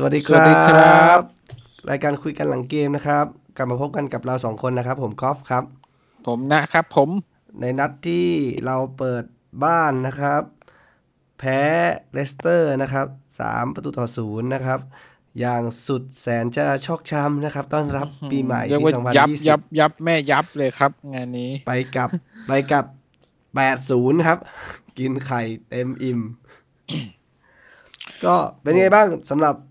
สวัสดีครับสวัสดีครับ รายการคุยกันหลังเกมนะครับ กลับมาพบกันกับเราสองคนนะครับ ผมกอล์ฟครับ ผมนะครับผม ในนัดที่เราเปิดบ้านนะครับ แพ้เลสเตอร์นะครับสามประตูต่อศูนย์นะครับ อย่างสุดแสนจะชอกช้ำนะครับ ต้อนรับปีใหม่เรียกปีว่ายับยับ2020ยับแม่ยับเลยครับ งานนี้ ไปกับไปกับแปดศูนย์ครับ กินไข่เต็มอิ่ม ก็เป็นไงบ้างสำหรับอ่า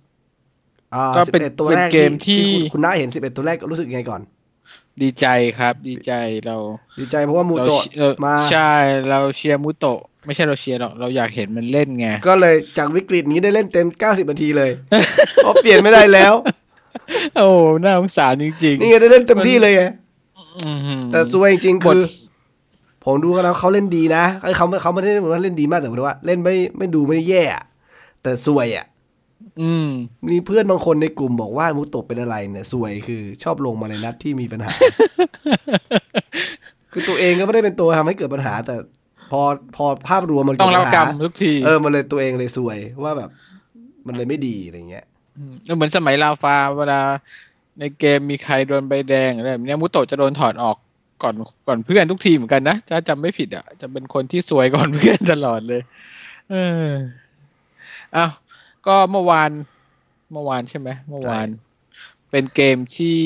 ก็สิบเป็นเอ็ดตัวเป็นแรกเกมที่คุณคุณน้าเห็นสิบเอ็ดตัวแรกรู้สึกยังไงก่อน ดีใจครับ ดีใจเรา ดีใจเพราะว่ามูเราโตะเรามาใช่เราเชียร์มุโตะไม่ใช่เราเชียร์หรอกเราอยากเห็นมันเล่นไง ก็เลยจากวิกฤตนี้ได้เล่นเต็ม90นาทีเลยเพราะเปลี่ยนไม่ได้แล้ว โอ้น่าสงสารจริงๆ นี่ไงได้เล่นเต็มที่เลยไงอื้อหือแต่ซวยจริงๆบทคือผมดูแล้วเขาเล่นดีนะเอ้ยเขาเขาไม่ได้ว่าเล่นดีมากแต่ผมว่าเล่นไม่ไม่ดูไม่ได้แย่อะแต่ซวยอะ อืมมีเพื่อนบางคนในกลุ่มบอกว่ามุโตะเป็นอะไรเนี่ยซวยคือ ชอบลงมาในนัดที่มีปัญหา คือตัวเองก็ไม่ได้เป็นตัวทำให้เกิดปัญหา แต่ พอพอภาพรวมมันต้องเกิดรับปัญกรรหามทุกทีเออมันเลยตัวเองเลยซวยว่าแบบ มันเลยไม่ดีอะไรเงี้ยมเหมือนสมัยลาฟาเวลา ในเกมมีใครโดนใบแดงอะไรแบบเนี้ยมุโตะจะโดนถอดออกก่อนก่อนเพื่อนทุกทีเหมือนกันนะถ้าจำไม่ผิดอะจะเป็นคนที่สวยก่อนเพื่อนตลอดเลย เอออ้าว ก็เมื่อวานเมื่อวานใช่ไหมเมื่อวาน เป็นเกมที่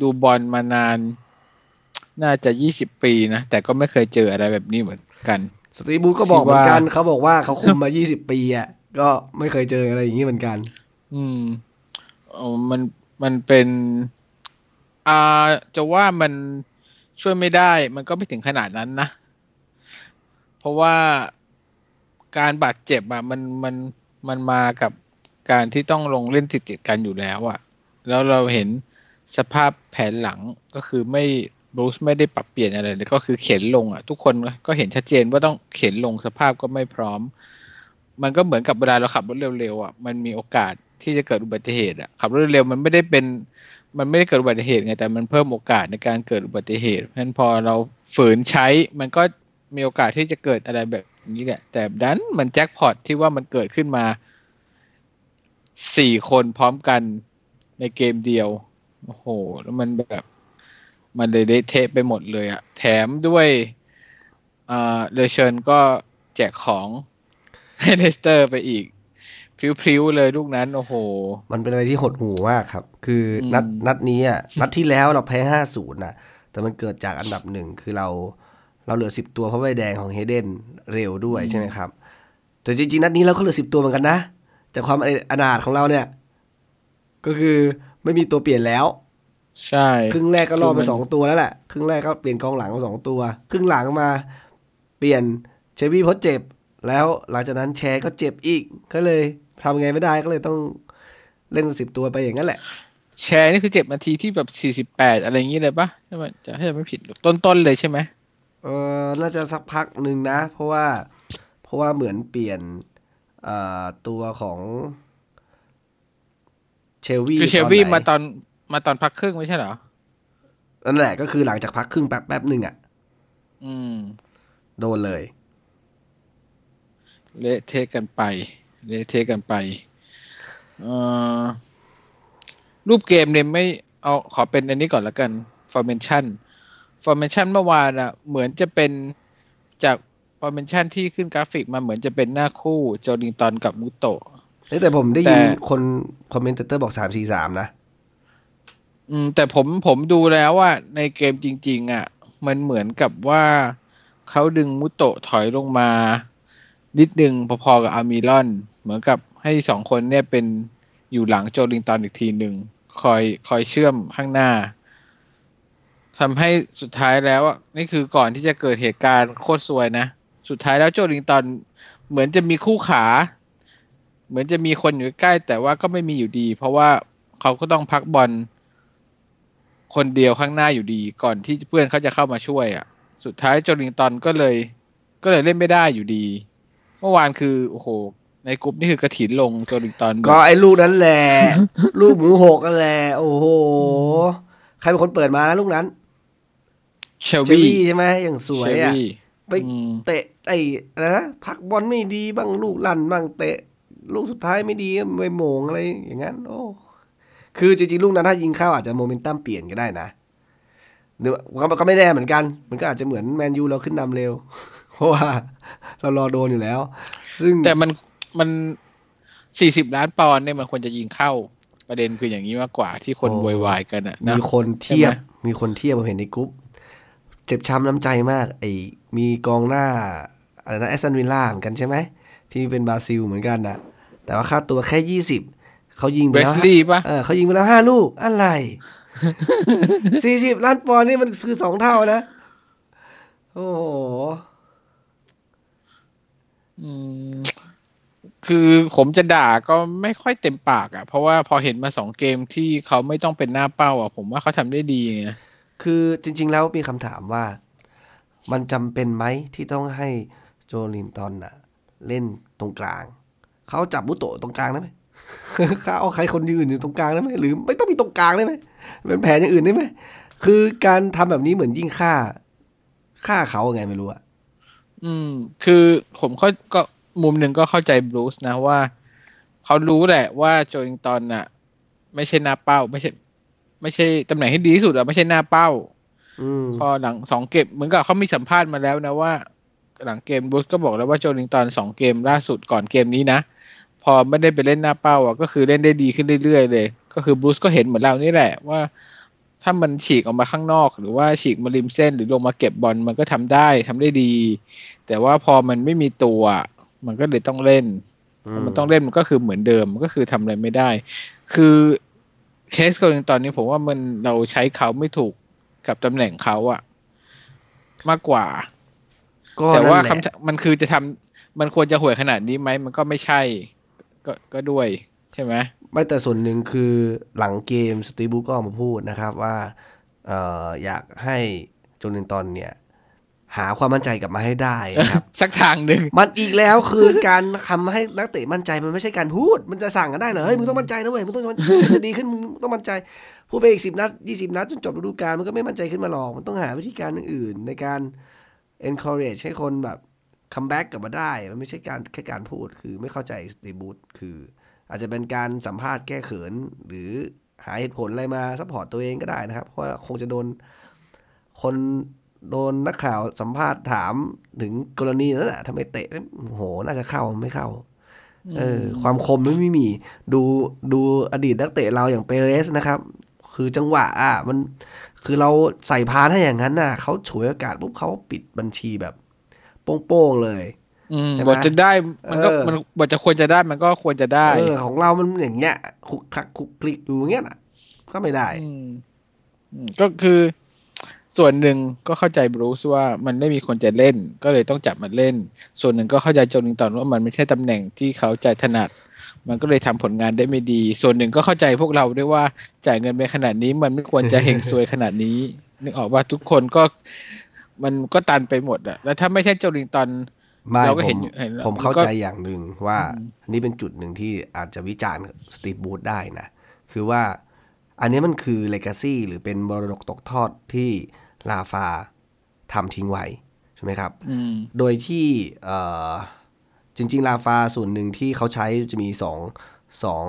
ดูบอลมานาน น่าจะยี่สิบปีนะ แต่ก็ไม่เคยเจออะไรแบบนี้เหมือนกัน สตรีบูธก็บอกเหมือนกันที่ว่าเขาบอกว่าเขาคุมมา20ปีอะก็ไม่เคยเจออะไรอย่างนี้เหมือนกัน อืมเอ๋อมันมันเป็นอ่าจะว่ามันช่วยไม่ได้ มันก็ไม่ถึงขนาดนั้นนะ เพราะว่าการบาดเจ็บอะมันมัน มันมากับการที่ต้องลงเล่นติดติดๆกันอยู่แล้วอะแล้วเราเห็นสภาพแผนหลังก็คือไม่บรูซไม่ได้ปรับเปลี่ยนอะไรเลยก็คือเข็นลงอะทุกคนก็เห็นชัดเจนว่าต้องเข็นลงสภาพก็ไม่พร้อม มันก็เหมือนกับเวลาเราขับรถเร็วๆอะมันมีโอกาสที่จะเกิดอุบัติเหตุอะขับรถเร็วๆมันไม่ได้เป็นมันไม่ได้เกิดอุบัติเหตุไงแต่มันเพิ่มโอกาสในการเกิดอุบัติเหตุเพราะฉะนั้นพอเราฝืนใช้มันก็มีโอกาสที่จะเกิดอะไรแบบ นี้แหละ แต่ดันมันแจ็คพอตที่ว่ามันเกิดขึ้นมาสี่คนพร้อมกันในเกมเดียว โอ้โห แล้วมันแบบ มันเลยเละเทะไปหมดเลยอะแถมด้วยอ่าเลเชิญก็แจกของให้เลสเตอร์ไปอีก พริ้วๆเลยลูกนั้น โอ้โห มันเป็นอะไรที่หดหูมากครับ คืออมนัดนัดนี้อะ นัดที่แล้วเราแพ้ห้าศูนย์นะแต่มันเกิดจากอันดับหนึ่งคือเรา เราเหลือสิบตัวเพราะใบแดงของเฮเดนเร็วด้วยใช่ไหมครับ แต่จริงๆ นัดนี้เราก็เหลือสิบตัวเหมือนกันนะ แต่ความอนาถของเราเนี่ย ก็คือไม่มีตัวเปลี่ยนแล้ว ใช่ ครึ่งแรกก็รอดคือมัไปนสองตัวแล้วแหละ ครึ่งแรกก็เปลี่ยนกองหลังมาสองตัว ครึ่งหลังมาเปลี่ยนเชวี่เพราะเจ็บ แล้วหลังจากนั้นแชร์ก็เจ็บอีก ก็เลยทำไงไม่ได้ก็เลยต้องเล่นสิบตัวไปอย่างนั้นแหละ แชร์นี่คือเจ็บนาทีที่แบบสี่สิบแปดอะไรอย่างนี้เลยปะใช่ไหมจะให้ไม่ผิดต้นๆเลยใช่ไหม เออน่าจะสักพักหนึ่งนะ เพราะว่าเพราะว่าเหมือนเปลี่ยนเอ่อตัวของเชลวี่คือเชลตอนวี่ไหนมาตอนมาตอนพักครึ่งไม่ใช่เหรอ นั่นแหละก็คือหลังจากพักครึ่งแป๊บแป๊บหนึ่งอะ อืม โดนเลย เละเทะกันไป เละเทะกันไปเอ่อรูปเกมเนี่ยไม่เอาขอเป็นอันนี้ก่อนละกัน formation formation เมื่อวานอะเหมือนจะเป็นจาก formation ที่ขึ้นกราฟิกมาเหมือนจะเป็นหน้าคู่โจลิงตันกับมุโตะเอ้ยแต่ผมได้ยินแต่คน commentator บอกสามสี่สามนะ อืม แต่ผมผมดูแล้วว่าในเกมจริง ๆอะ มันเหมือนกับว่าเขาดึงมุโตะถอยลงมา นิดนึงพอๆกับอัลมิรอน เหมือนกับให้สองคนเนี่ยเป็นอยู่หลังโจลิงตันอีกทีหนึ่งคอยคอยเชื่อมข้างหน้า ทำให้สุดท้ายแล้วนี่คือก่อนที่จะเกิดเหตุการณ์โคตรซวยนะ สุดท้ายแล้วโจลิงตันเหมือนจะมีคู่ขา เหมือนจะมีคนอยู่ใกล้ แต่ว่าก็ไม่มีอยู่ดี เพราะว่าเขาก็ต้องพักบอลคนเดียวข้างหน้าอยู่ดี ก่อนที่เพื่อนเขาจะเข้ามาช่วยอะ สุดท้ายโจลิงตันก็เลย ก็เลยเล่นไม่ได้อยู่ดี เมื่อวานคือโอ้โหในกลุ่มนี่คือกระถินลงโจลิงตันก็ไอ้ลูกนั้นแหละลูกหมูหกนั่นแหละโอ้โหใครเป็นคนเปิดมานะลูกนั้น เชลเชวี่วี่ใช่ไหมอย่างสวยอะเชลวี่ไปอืมเตะไอ้อะไรนะพักบอลไม่ดีบ้างลูกลั่นบ้างเตะ ลูกสุดท้ายไม่ดีไม่โมงอะไรอย่างนั้น โอ้คือจริงๆลูกนั้นถ้ายิงเข้าอาจจะโมเมนตัมเปลี่ยนก็ได้นะหรือก็ไม่แน่เหมือนกัน มันก็อาจจะเหมือนแมนยูเราขึ้นนำเร็ว เพราะว่าเรารอโดนอยู่แล้ว ซึ่งแต่มันมันสี่สิบล้านปอนด์เนี่ยมันควรจะยิงเข้าประเด็นคืออย่างนี้มากกว่าที่คนโวยวายกันอะนะมีคนเทียบใช่ไหมมีคนเทียบผมเห็นในกรุ๊ป เจ็บช้ำน้ำใจมาก ไอ้มีกองหน้าอะไรนะแอสตันวิลล่าเหมือนกันใช่ไหม ที่เป็นบราซิลเหมือนกันนะแต่ว่าค่าตัวแค่ยี่สิบเขายิงไปแล้วเวสลีย์ปะเออเขายิงไปแล้วห้าลูก อะไรสี่สิบล้านปอนด์นี่มันคือสองเท่านะ โอ้โหอืมคือผมจะด่าก็ไม่ค่อยเต็มปากอะ เพราะว่าพอเห็นมาสองเกมที่เขาไม่ต้องเป็นหน้าเป้าอะ ผมว่าเขาทำได้ดีไง คือจริง ๆ แล้วมีคำถามว่า มันจำเป็นไหมที่ต้องให้โจลินตันน่ะ เล่นตรงกลาง เขาจับบุโตะตรงกลางได้ไหมเขาเอาใครคนยืนอยู่ตรงกลางได้ไหมหรือไม่ต้องมีตรงกลางได้ไหมเป็นแผนอย่างอื่นได้ไหมคือการทำแบบนี้เหมือนยิ่งฆ่าฆ่าเขาไงไม่รู้อะอืม คือผมเขาก็มุมหนึ่งก็เข้าใจบรูซนะว่า เขารู้แหละว่าโจลิงตันน่ะ ไม่ใช่หน้าเป้า ไม่ใช่ ไม่ใช่ตำแหน่งที่ดีที่สุดอะไม่ใช่หน้าเป้าอืมพอหลังสองเกมเหมือนกับเขามีสัมภาษณ์มาแล้วนะว่า หลังเกมบรูซก็บอกแล้วว่าโจลิงตันสองเกมล่าสุดก่อนเกมนี้นะ พอไม่ได้ไปเล่นหน้าเป้าอะก็คือเล่นได้ดีขึ้นเรื่อยๆเลย ก็คือบรูซก็เห็นเหมือนเรานี่แหละว่า ถ้ามันฉีกออกมาข้างนอก หรือว่าฉีกมาริมเส้นหรือลงมาเก็บบอลมันก็ทำได้ทำได้ดี แต่ว่าพอมันไม่มีตัว มันก็เลยต้องเล่นพอมันต้องเล่นมันก็คือเหมือนเดิมมันก็คือทำอะไรไม่ได้ คือ เคสกรณีตอนนี้ผมว่ามันเราใช้เขาไม่ถูกกับตำแหน่งเขาอะมากกว่าก็แต่ว่านั่นแหละคำถมันคือจะทำมันควรจะห่วยขนาดนี้ไหม มันก็ไม่ใช่ ก็ก็ด้วยใช่ไหมไม่แต่ส่วนหนึ่งคือหลังเกมสตีบูก็ออกมาพูดนะครับว่าเอ่ออยากให้โจลินตันเนี่ย หาความมั่นใจกลับมาให้ได้นะครับ สักทางหนึ่งมันอีกแล้วคือการทำให้นักเตะมั่นใจมันไม่ใช่การพูด มันจะสั่งกันได้เหรอเฮ้ยมึงต้องมั่นใจนะเว้ยมึงต้องมันจะดีขึ้นมึงต้องมั่นใจพูดไปอีกสิบนัดยี่สิบนัดจนจบฤดูกาลมันก็ไม่มั่นใจขึ้นมาหรอกมันต้องหาวิธีการอื่นๆในการ encourage ให้คนแบบ come back กลับมาได้ มันไม่ใช่การแค่การพูดคือไม่เข้าใจสตีบูธคือ อาจจะเป็นการสัมภาษณ์แก้เขิน หรือหาเหตุผลอะไรมา support ตัวเองก็ได้นะครับ เพราะว่าคงจะโดนคน โดนนักข่าวสัมภาษณ์ถามถึงกรณีนั้นแหละทำไมเตะโอ้โห น่าจะเข้าไม่เข้า เออ ความคมไม่มี ดูดูอดีตนักเตะเราอย่างเปเรซนะครับ คือจังหวะอะมันคือเราใส่พานให้อย่างนั้นน่ะเขาฉวยโอกาสปุ๊บเขาปิดบัญชีแบบโป้งๆเลยอืมใช่ไหมบทจะได้มันก็เออมันบทจะควรจะได้มันก็ควรจะได้เออของเรามันอย่างเงี้ยคุกคลักคุกคลิกอยู่อย่างเงี้ยน่ะ ก็ไม่ได้อืมอืมก็คือ ส่วนหนึ่งก็เข้าใจบรูซว่ามันไม่มีคนจะเล่น ก็เลยต้องจับมันเล่น ส่วนหนึ่งก็เข้าใจโจลิงตันว่ามันไม่ใช่ตำแหน่งที่เขาจะถนัด มันก็เลยทำผลงานได้ไม่ดี ส่วนหนึ่งก็เข้าใจพวกเราด้วยว่าจ่ายเงินไปขนาดนี้ มันไม่ควรจะเฮงซวยขนาดนี้นึกออกว่าทุกคนก็มันก็ตันไปหมดอะแล้วถ้าไม่ใช่โจลิงตันไม่เราก็ผเห็นมอยู่เห็นแล้วผมมันก็เข้าใจอย่างหนึ่งว่าอืมอันนี้เป็นจุดหนึ่งที่อาจจะวิจารณ์สตีฟบูธได้นะ คือว่าอันนี้มันคือเลกาซีหรือเป็นมรดกตกทอดที่ ลาฟาทำทิ้งไว้ใช่ไหมครับอืมโดยที่เอ่อจริง ๆ ลาฟาส่วนหนึ่งที่เขาใช้จะมีสองสอง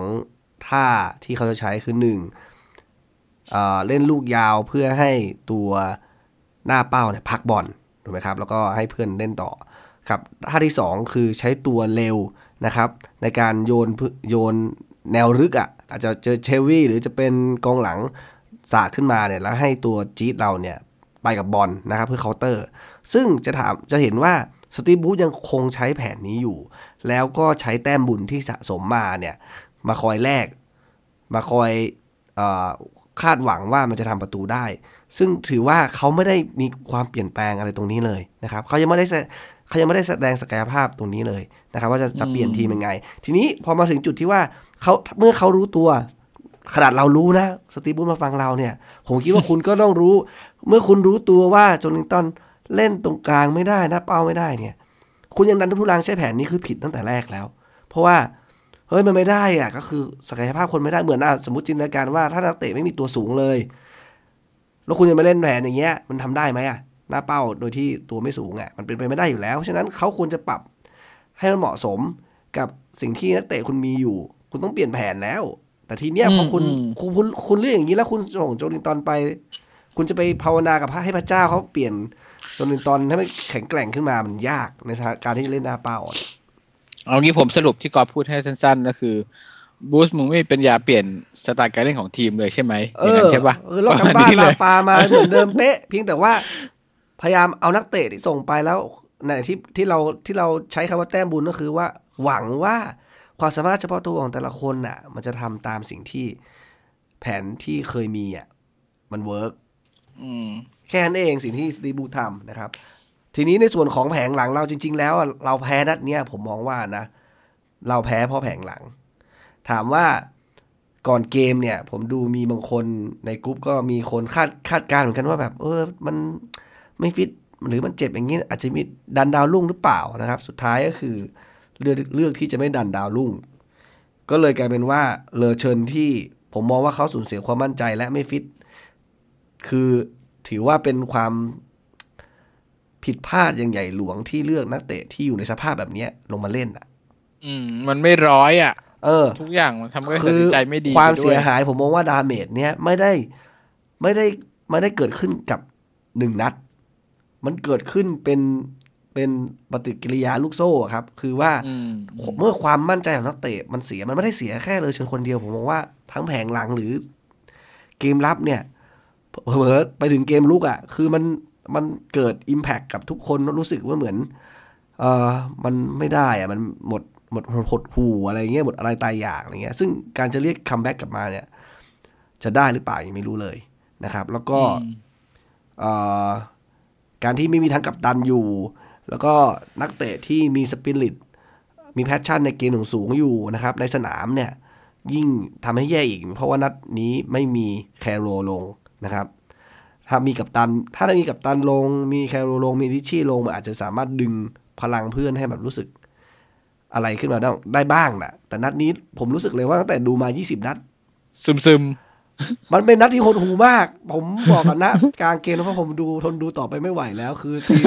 ท่าที่เขาจะใช้คือหนึ่งเอ่อเล่นลูกยาวเพื่อให้ตัวหน้าเป้าเนี่ยพักบอลถูกไหมครับ แล้วก็ให้เพื่อนเล่นต่อครับท่าที่สองคือใช้ตัวเร็วนะครับ ในการโยนเพื่อโยนแนวลึกอะ่ะอาจจะเจอเชลวี่หรือจะเป็นกองหลังสาดขึ้นมาเนี่ยแล้วให้ตัวจี๊ดเราเนี่ย ไปกับบอลนะครับเพื่อเคาน์เตอร์ ซึ่งจะถามจะเห็นว่าสตีบูธยังคงใช้แผนนี้อยู่ แล้วก็ใช้แต้มบุญที่สะสมมาเนี่ยมาคอยแลกมาคอยอคาดหวังว่ามันจะทำประตูได้ ซึ่งถือว่าเขาไม่ได้มีความเปลี่ยนแปลงอะไรตรงนี้เลยนะครับเขายังไม่ได้เขายังไม่ได้แสดงศักยภาพตรงนี้เลยนะครับ ว่าจะจะเปลี่ยนทีมยังไง ทีนี้พอมาถึงจุดที่ว่าเขาเมื่อเขารู้ตัว ขนาดเรารู้นะสตีบูธมาฟังเราเนี่ย ผมคิดว่าคุณก็ต้องรู้ เมื่อคุณรู้ตัวว่าโจลิงตันเล่นตรงกลางไม่ได้นะเป้าไม่ได้เนี่ย คุณยังดันทุรังใช้แผนนี้คือผิดตั้งแต่แรกแล้ว เพราะว่าเฮ้ยมันไม่ได้อะก็คือศักยภาพคนไม่ได้เหมือนอะสมมติจินตนาการว่าถ้านักเตะไม่มีตัวสูงเลย แล้วคุณจะมาเล่นแผนอย่างเงี้ย มันทำได้ไหมอะหน้าเป้าโดยที่ตัวไม่สูงอะมันเป็นไปไม่ได้อยู่แล้วฉะนั้นเขาควรจะปรับให้มันเหมาะสมกับสิ่งที่นักเตะคุณมีอยู่ คุณต้องเปลี่ยนแผนแล้ว แต่ทีเนี้ยพอคุณอืมคุณคุณคุณเลือกอย่างนี้แล้วคุณส่งโจลินตันไป คุณจะไปภาวนากับพระให้พระเจ้าเขาเปลี่ยนโจลินตันให้มันแข็งแกร่งขึ้นมามันยากในสถานการณ์ที่จะเล่นหน้าเป้าอะเอางี้ผมสรุปที่กอฟพูดให้สั้น ๆ ก็คือบูสมึงไม่มีปัญญาเปลี่ยนสไตล์การเล่นของทีมเลยใช่ไหมเออย่างอนั้นใช่ปะเออลอกกันบ้านประมณลาเลยฟามาเหมือนเดิมเป๊ะเพียงแต่ว่าพยายามเอานักเตะที่ส่งไปแล้วในที่ที่เราที่เราใช้คำว่าแต้มบุญก็คือว่า หวังว่า ความสามารถเฉพาะตัวของแต่ละคนน่ะ มันจะทำตามสิ่งที่แผนที่เคยมีอะมัน work อืมแค่นั้นเองสิ่งที่สตีฟบรูซทำนะครับ ทีนี้ในส่วนของแผงหลังเราจริง ๆ แล้วอะเราแพ้นัดเนี้ยผมมองว่านะ เราแพ้เพราะแผงหลัง ถามว่าก่อนเกมเนี่ย ผมดูมีบางคนในกรุ๊ปก็มีคนคาดคาดการณ์เหมือนกันว่าแบบ เออ มันไม่ฟิตหรือมันเจ็บอย่างนี้อาจจะมีดันดาวรุ่งหรือเปล่านะครับ สุดท้ายก็คือ เลือกเลือกที่จะไม่ดันดาวรุ่ง ก็เลยกลายเป็นว่าเลอเชิญที่ผมมองว่าเขาสูญเสียความมั่นใจและไม่ฟิต คือถือว่าเป็นความผิดพลาดอย่างใหญ่หลวงที่เลือกนักเตะที่อยู่ในสภาพแบบเนี้ยลงมาเล่นอะ อืม มันไม่ร้อยอะ เออ ทุกอย่างมันทำให้ตัดคืสินใจไม่ดีความไปด้เสียหายผมมองว่าดาเมจเนี้ยไม่ได้ไม่ได้ไม่ได้เกิดขึ้นกับหนึ่งนัด มันเกิดขึ้นเป็น เป็นปฏิกิริยาลูกโซ่อะครับ คือว่าอืมเมื่อความมั่นใจของนักเตะมันเสียมันไม่ได้เสียแค่เลอเชิญคนเดียวผมมองว่าทั้งแผงหลังหรือ เกมรับเนี่ยเผลอๆไปถึงเกมรุกอะ คือมันมันเกิด Impact กับทุกคนรู้สึกว่าเหมือน เออมันไม่ได้อะมันหมดหมดหดหู่อะไรเงี้ยหมดอะไรตายอยากอะไรเงี้ย ซึ่งการจะเรียก comeback กลับมาเนี่ย จะได้หรือเปล่ายังไม่รู้เลยนะครับ แล้วก็อืมเอ่อการที่ไม่มีทั้งกัปตันอยู่ แล้วก็นักเตะที่มีสปิริตมี passion ในเกมสูงอยู่นะครับ ในสนามเนี่ย ยิ่งทำให้แย่อีก เพราะว่านัดนี้ไม่มีแคโรลงนะครับถ้ามีกัปตัน ถ้าได้มีกัปตันลง มีแคโรลง มีริชชี่ลง มันอาจจะสามารถดึงพลังเพื่อนให้แบบรู้สึก อะไรขึ้นมาได้ได้บ้างนะแต่นัดนี้ผมรู้สึกเลยว่าตั้งแต่ดูมา 20 นัด ซึมซึม มันเป็นนัดที่หดหู่มาก ผมบอกกันนะกลางเกมแล้วเพราะผมดูทนดูต่อไปไม่ไหวแล้ว คือทีม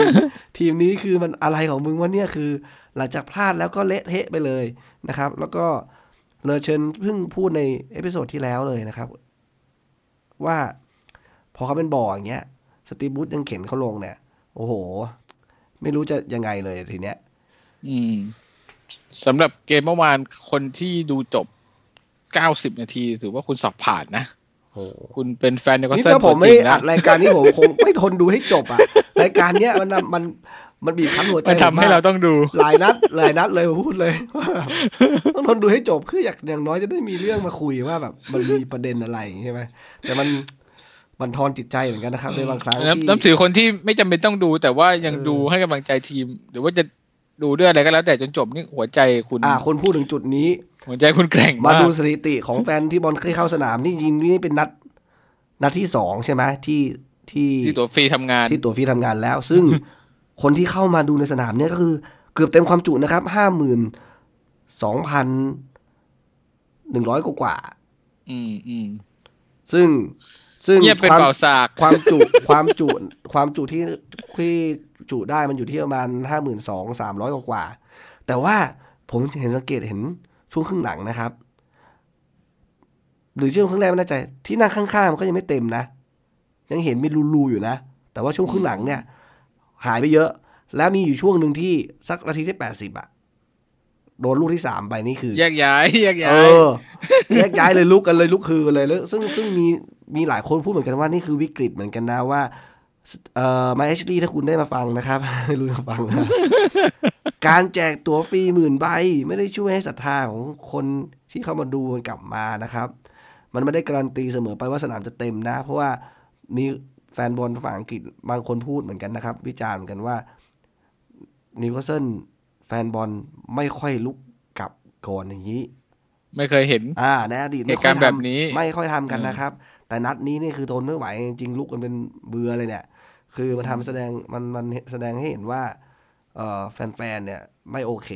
ทีมนี้คือมันอะไรของมึงวะเนี่ยคือ หลังจากพลาดแล้วก็เละเทะไปเลยนะครับ แล้วก็เลอเชิญเพิ่งพูดใน episode ที่แล้วเลยนะครับ ว่าพอเขาเป็นบ่ออย่างเงี้ยสตีฟบรูซยังเข็นเขาลงเนี่ย โอ้โห ไม่รู้จะยังไงเลยทีเนี้ย อืมสำหรับเกมเมื่อวานคนที่ดูจบ 90นาที ถือว่าคุณสอบผ่านนะโอ้โหคุณเป็นแฟนในคอนนี่เสิร์ตถ้าผมตัวไม่จริงอันะดรายการนี้ผมคงไม่ทนดูให้จบอะ รายการเนี้ยมันมันมันบีบคั้นหัวใจมันทำให้ผมมกเราต้องดู หลายนัดหลายนัดเลยผมพูดเลยว่าแบบต้องทนดูให้จบคืออยากอย่างน้อยจะได้มีเรื่องมาคุยว่าแบบมันมีประเด็นอะไรใช่ไหมแต่มันมันทอนจิตใจเหมือนกันนะครับในบางครั้งน้ำที่น้ำถือคนที่ไม่จำเป็นต้องดูแต่ว่ายังเออดูให้กำลังใจทีม หรือว่าจะ ดูด้วยอะไรก็แล้วแต่จนจบนี่หัวใจคุณอ่าคนพูดถึงจุดนี้ หัวใจคุณแกร่งมามากดูสถิติของแฟนที่บอลเคยเข้าสนามนี่ยิงนี่เป็นนัด นัดที่สองใช่ไหมที่ที่ที่ตัวฟรีทำงานที่ตัวฟรีทำงานแล้ว ซึ่งคนที่เข้ามาดูในสนามเนี่ยก็คือ เกือบเต็มความจุนะครับห้าหมื่นสองพันหนึ่งร้อยกว่าอืมอืมๆซึ่งซึ่งเงียบเป็นความเป่าสากความจุความจุความจุที่ที่ จุได้มันอยู่ที่ประมาณห้าหมื่นสองสามร้อยกว่าๆแต่ว่าผมเห็นสังเกตเห็นช่วงครึ่งหลังนะครับ หรือช่วงครึ่งแรกไม่แน่ใจ ที่นั่งข้างๆมันก็ยังไม่เต็มนะ ยังเห็นมีรูๆอยู่นะ แต่ว่าช่วงครึ่งหลังเนี่ย หายไปเยอะ แล้วมีอยู่ช่วงหนึ่งที่สักนาทีที่แปดสิบอะโดนลูกที่สามไปนี่คือแยกย้ายแยกเอย้ายอแยกย้ายเลยลุกกันเลยลุกคือกันเลยแล้วซึ่งซึ่งมีมีหลายคนพูดเหมือนกันว่านี่คือวิกฤตเหมือนกันนะว่า เอ่อไมค์แอชลีย์ถ้าคุณได้มาฟังนะครับไม่รู้มาฟังนะการแจกตั๋วฟรีหมื่นใบ ไม่ได้ช่วยให้ศรัทธาของคนที่เข้ามาดูมันกลับมานะครับ มันไม่ได้การันตีเสมอไปว่าสนามจะเต็มนะ เพราะว่ามีแฟนบอลฝั่งอังกฤษบางคนพูดเหมือนกันนะครับ วิจารณ์เหมือนกันว่านิวคาสเซิลแฟนบอลไม่ค่อยลุกกลับก่อนอย่างนี้ ไม่เคยเห็น อ่าในอดีตเหตุการณ์แบบนี้ ไม่ค่อยทำกันอืมนะครับ แต่นัดนี้นี่คือทนไม่ไหวจริงๆลุกกันเป็นเบื่อเลยเนี่ย คือมันทำแสดงมันมันแสดงให้เห็นว่า เอ่อแฟนๆเนี่ย ไม่โอเค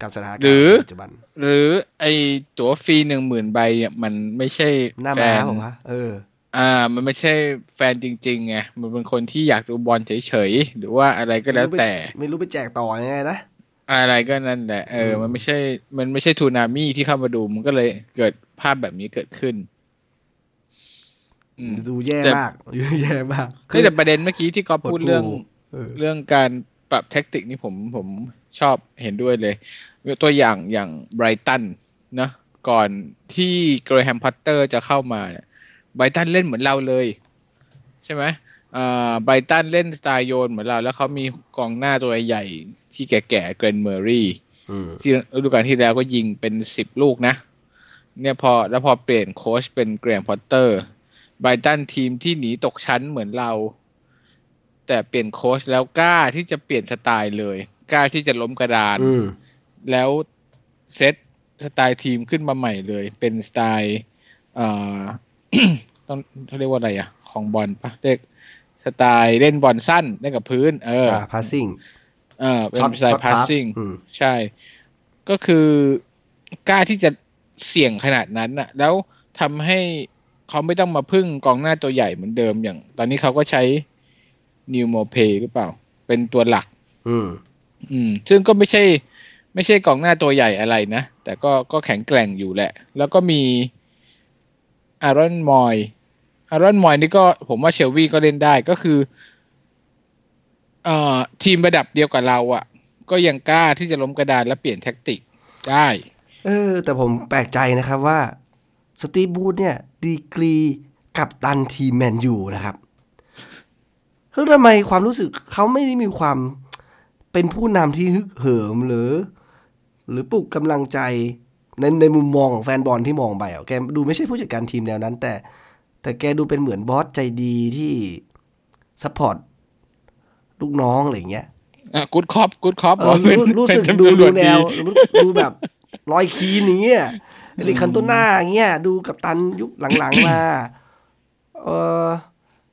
กับสถานการณ์หรือปัจจุบัน หรือไอตั๋วฟรีหนึ่งหมื่นใบเนี่ยมันไม่ใช่หน้าแฟม้านผมว่าเออ อ่า มันไม่ใช่แฟนจริงๆไงมันเป็นคนที่อยากดูบอลเฉยๆหรือว่าอะไรก็แล้วแต่ ไม่รู้ไปแจกต่อยังไงนะอะไรก็นั่นแหละเออ มันไม่ใช่ มันไม่ใช่ทูนอาร์มี่ที่เข้ามาดู มันก็เลยเกิดภาพแบบนี้เกิดขึ้นอืม ดูแย่มากแย่มากคือแต่ประเด็นเมื่อกี้ที่กอล์ฟพูดเรื่องเออเรื่องการปรับ tactic นี่ผมผมชอบเห็นด้วยเลย ตัวอย่างอย่างไบรตันนะก่อนที่เกรแฮมพอตเตอร์จะเข้ามาเนี่ยไบรตันเล่นเหมือนเราเลย ใช่ไหมอ่าไบรตันเล่นสไตล์โยนเหมือนเรา แล้วเขามีกองหน้าตัวใหญ่ที่แก่ๆเกล็นเมอร์เรย์อืมที่ฤดูกาลที่แล้วก็ยิงเป็นสิบลูกนะ เนี่ยพอแล้วพอเปลี่ยนโค้ชเป็นเกรแฮมพอตเตอร์ ไบรตันทีมที่หนีตกชั้นเหมือนเรา แต่เปลี่ยนโค้ชแล้วกล้าที่จะเปลี่ยนสไตล์เลย กล้าที่จะล้มกระดานอืมแล้วเซตสไตล์ทีมขึ้นมาใหม่เลย เป็นสไตล์เอ่อต้องเขาเรียกว่าอะไรอะของบอลปะเรียกสไตล์เล่นบอลสั้นเล่นกับพื้น เอออ่า passing เออเป็น short สไต short ล์ passing pass อืมใช่ ก็คือกล้าที่จะเสี่ยงขนาดนั้นน่ะแล้วทำให้ เขาไม่ต้องมาพึ่งกองหน้าตัวใหญ่เหมือนเดิมอย่าง ตอนนี้เขาก็ใช้นิวโมเพหรือเปล่า เป็นตัวหลัก อืม อืม ซึ่งก็ไม่ใช่ ไม่ใช่กองหน้าตัวใหญ่อะไรนะ แต่ก็ก็แข็งแกร่งอยู่แหละ แล้วก็มีอารอนมอยอารอนมอยนี่ก็ผมว่าเชลวีก็เล่นได้ก็คือเอ่อทีมระดับเดียวกับเราอะ่ะ ก็ยังกล้าที่จะล้มกระดานและเปลี่ยนแท็กติกได้ เออ แต่ผมแปลกใจนะครับว่า สตีฟบูธเนี่ย ดีกรีกับตันทีมแมนยูนะครับเฮ้ยทำไมความรู้สึกเขาไม่ได้มีความเป็นผู้นำที่ฮึกเหิมหรือ หรือปลุกกำลังใจในในมุมมองของแฟนบอลที่มองไปอะแกดูไม่ใช่ผู้จัดการทีมแนวนั้น แต่ แต่แกดูเป็นเหมือน boss ใจดีที่ support ลูกน้องอะไรอย่างเงี้ยอะ good cop good cop เออรู้รู้สึกดูดูแนวรู้ดูแบบ รอยคีนอย่างเงี้ยเอริคคันโตนาอย่างเงี้ยดูกัปตันยุคหลังๆมา เออ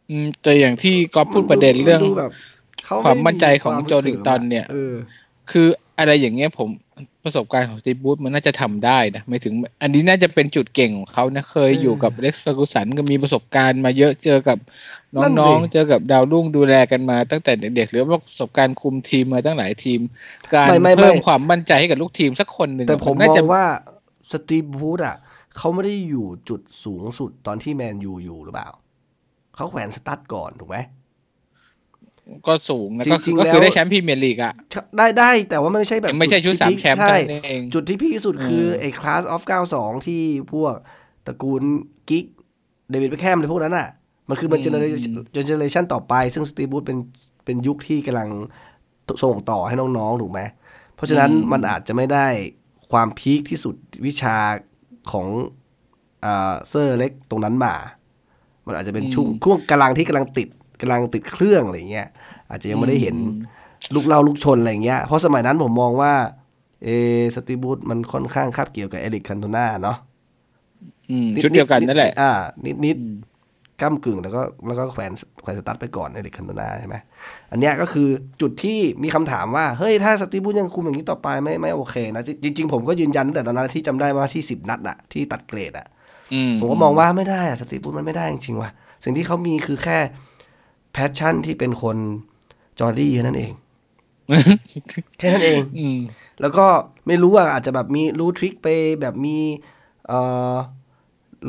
อืมแต่อย่างที่กอล์ฟพูดประเด็นเรื่องดูแบบเขความมั่นใจของควาโจลิงตันเนี่ยเออคืออะไรอย่างเงี้ยผม ประสบการณ์ของสตีฟ บรูซมันน่าจะทำได้นะไม่ถึง อันนี้น่าจะเป็นจุดเก่งของเขานะ เคยอยู่กับอเล็กซ์เฟอร์กูสันก็มีประสบการณ์มาเยอะเจอกับนั่นน้สิองๆ เจอกับดาวรุ่งดูแลกันมาตั้งแต่เด็กๆหรือว่าประสบการณ์คุมทีมมาตั้งหลายทีม การไม่ไม่ไม่เพิ่มความมั่นใจให้กับลูกทีมสักคนหนึ่งแต่ผมน่ามอจะงว่สตีฟ บรูซอะเขาไม่ได้อยู่จุดสูงสุดตอนที่แมนยูอยู่หรือเปล่าเขาแขวนสตั๊ดก่อนถูกไหม ก็สูงนะจก็ริงๆก็แล้วคือได้แชมป์พรีเมียร์ลีกอะได้ได้แต่ว่ามันไม่ใช่แบบไม่ใช่ชุดที่สาม peak แชมป์ใช่เท่านั้นเองจุดที่ peak ที่สุดคือเออไอ้ Class of 92ที่พวกตระกูลกิ๊กเดวิดเบคแฮมในพวกนั้นอะ มันคือมัน generation generation ต่อไป ซึ่งสตีฟ บรูซเป็นเป็นยุคที่กำลังส่งต่อให้น้องๆ ถูกไหม เพราะฉะนั้นมันอาจจะไม่ได้ความ peak ที่สุดวิชาของอ่าเซอร์อเล็กซ์ตรงนั้นมา มันอาจจะเป็นช่วงช่วงกำลังที่กำลังติด กำลังติดเครื่องอะไรเงี้ยอาจจะยังไม่ได้เห็นลูกเล่าลูกชนอะไรเงี้ยเพราะสมัยนั้นผมมองว่าเอสตีฟ บรูซมันค่อนข้างคาบเกี่ยวกับเอริกคันโตนาเนาะอืมชุดเดียวกันนั่นแหละ อ่า นิดนิดอืมก้ากึ่งแล้วก็แล้วก็แขวนแขวนสตั๊ดไปก่อนเอริกคันโตนาใช่ไหมอันเนี้ยก็คือจุดที่มีคำถามว่า เฮ้ย ถ้าสตีฟ บรูซยังคุมอย่างนี้ต่อไปไม่ไม่โอเคนะ จริง ๆ ผมก็ยืนยันตั้งแต่ตอนนั้นที่จำได้ว่าที่สิบนัดอะที่ตัดเกรดอะอืมผมก็มองว่าไม่ได้อะสตีฟ บรูซมันไม่ได้จริงๆว่ะสิ่งที่เขามีคือแค่ passion ที่เป็นคน Geordie แค่นั้นเองแค่นั้นเองอืมแล้วก็ไม่รู้ว่าอาจจะแบบมีรู้ trick ไปแบบมีเอ่อ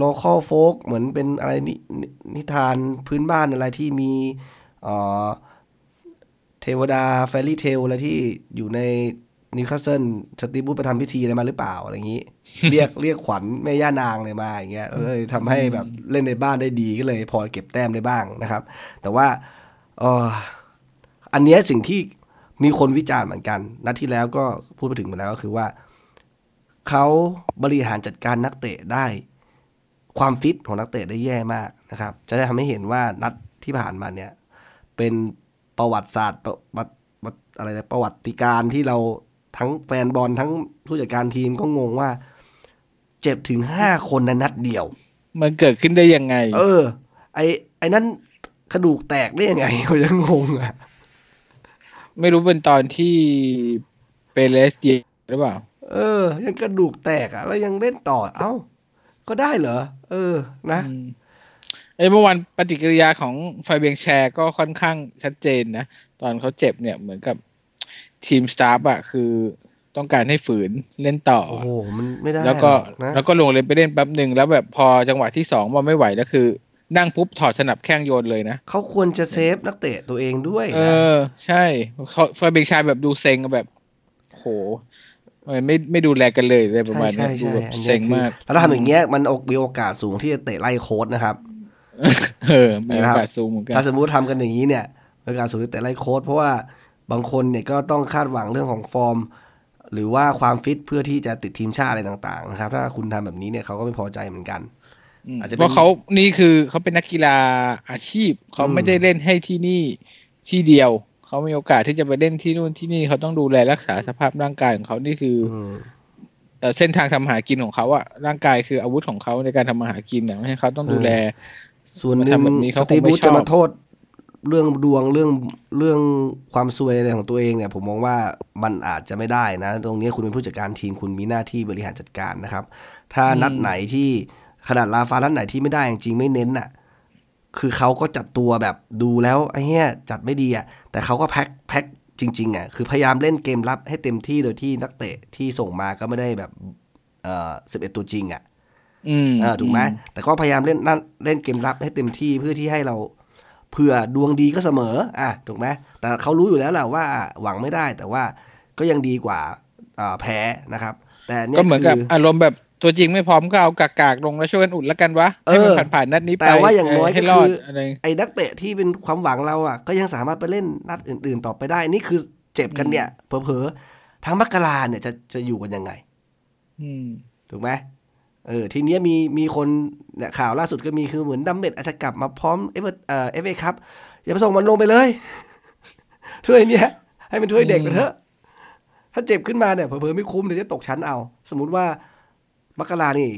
local folk เหมือนเป็นอะไรนนินิทานพื้นบ้านอะไรที่มีเอ่อเทวดา fairy tale อะไรที่อยู่ใน นิวคาสเซิลสตีบูธไปทำพิธีอะไรมาหรือเปล่าอะไรอย่างนี้ เรียกเรียกขวัญแม่ย่านางเลยมาอย่างเงี้ยเลยทำให้แบบเล่นในบ้านได้ดีก็เลยพอเก็บแต้มได้บ้างนะครับ แต่ว่าเอ่ออันเนี้ยสิ่งที่มีคนวิจารณ์เหมือนกันนัดที่แล้วก็พูดไปถึงมาแล้วก็คือว่าเขาบริหารจัดการนักเตะได้ ความฟิตของนักเตะได้แย่มากนะครับ จะได้ทำให้เห็นว่านัดที่ผ่านมาเนี่ย เป็นประวัติศาสตร์ประวัติประวัติอะไรนะประวัติการที่เรา ทั้งแฟนบอลทั้งผู้จัดการทีมก็งงว่าเจ็บถึงห้าคนในนัดเดียว มันเกิดขึ้นได้ยังไง เออ ไอไอ้นั้นกระดูกแตกได้ยังไงเขายังงงอะ ไม่รู้เป็นตอนที่เปเรสเยหรือเปล่า เออ ยังกระดูกแตกอะ แล้วยังเล่นต่อ เอ้า ก็ได้เหรอ เออ นะอืมเอ้ยเมื่อวานปฏิกิริยาของไฟเบียงแชร์ก็ค่อนข้างชัดเจนนะ ตอนเขาเจ็บเนี่ยเหมือนกับ ทีมสตาฟอะคือต้องการให้ฝืนเล่นต่อ โอ้โหมันไม่ได้แล้วก็หรอนะแล้วก็ลงเล่นไปเล่นแป๊บหนึ่งแล้วแบบพอจังหวะที่สองมันไม่ไหวแล้วคือ นั่งปุ๊บถอดสนับแข้งโยนเลยนะเขาควรจะเซฟนักเตะตัวเองด้วยเอนะอใช่เขาฟาเบกชายแบบดูเซ็งอะแบบโหทำไมไม่ไม่ดูแลกันเลยอะไรประมาณเนี้ยใช่ดูใช่แบบอันนี้เซ็งคือมาก แล้วถ้าทำอย่างเงี้ยมันมีโอกาสสูงที่จะเตะไล่โค้ดนะครับ เออมีโอกาสสูงเหมือนกันถ้าสมมุติทำกันอย่างนี้เนี่ยเป็นการสูญเสียไล่โค้ดเพราะว่า บางคนเนี่ยก็ต้องคาดหวังเรื่องของฟอร์ม หรือว่าความฟิตเพื่อที่จะติดทีมชาติอะไรต่างๆนะครับ ถ้าคุณทำแบบนี้เนี่ยเขาก็ไม่พอใจเหมือนกันมอาจจะเป็นเพราะเขานี่คือเขาเป็นนักกีฬาอาชีพเขาอืมไม่ได้เล่นให้ที่นี่ที่เดียวเขามีโอกาสที่จะไปเล่นที่นู่นที่นี่เขาต้องดูแลรักษาสภาพร่างกายของเขานี่คือออืมเอ่อเส้นทางทำมาหากินของเขาอะร่างกายคืออาวุธของเขาในการทำมาหากินเนี่ยไม่ให้เขาต้องดูแล ส่วนหนึ่งมาทำแบบนี้สเขาคงตีไม่บูธชอบจะมาโทษ เรื่องดวงเรื่องเรื่องความซวยอะไรของตัวเองเนี่ยผมมองว่ามันอาจจะไม่ได้นะ ตรงนี้คุณเป็นผู้จัดการทีมคุณมีหน้าที่บริหารจัดการนะครับ ถ้านัดไหนที่ขนาดลาฟานัดไหนที่ไม่ได้จริงๆไม่เน้นน่ะคือเขาก็จัดตัวแบบดูแล้วไอ้เหี้ยจัดไม่ดีอะแต่เขาก็แพ็คแพ็คจริงๆอะคือพยายามเล่นเกมรับให้เต็มที่โดยที่นักเตะที่ส่งมาก็ไม่ได้แบบเอ่อสิบเอ็ดตัวจริงอะอืมเออถูกไหมแต่ก็พยายามเล่นนั่นเล่นเกมรับให้เต็มที่เพื่อที่ให้เรา เผื่อดวงดีก็เสมออะถูกไหมแต่เขารู้อยู่แล้วแหละว่าหวังไม่ได้แต่ว่าก็ยังดีกว่าอ่าแพ้นะครับ แต่เนี่ยก็เหมือนกับคืออารมณ์แบบตัวจริงไม่พร้อมก็เอากากๆลงแล้วช่วยกันอุดแล้วกันวะให้มันเออผ่านๆนัดนี้ไปแต่ว่าอย่างน้อยให้ก็รอคืดออะไรไอ้นักเตะที่เป็นความหวังเราอะ ก็ยังสามารถไปเล่นนัดอื่น ๆ ต่อไปได้ นี่คือเจ็บกันเนี่ยเผลอๆทางมักกราเนี่ยจะจะอยู่กันยังไงอืมถูกไหม เออทีเนี้ยมีมีคนเนี่ยข่าวล่าสุดก็มีคือเหมือนดัมเมตต์อาจจะกลับมาพร้อม FA FA ครับอย่าไปส่งมันลงไปเลยถ้วยเนี้ย ให้เป็นถ้วยเด็กไปเถอะ ถ้าเจ็บขึ้นมาเนี่ยเผลอๆไม่คุ้มเดี๋ยวจะตกชั้นเอา สมมุติว่ามักกรานี่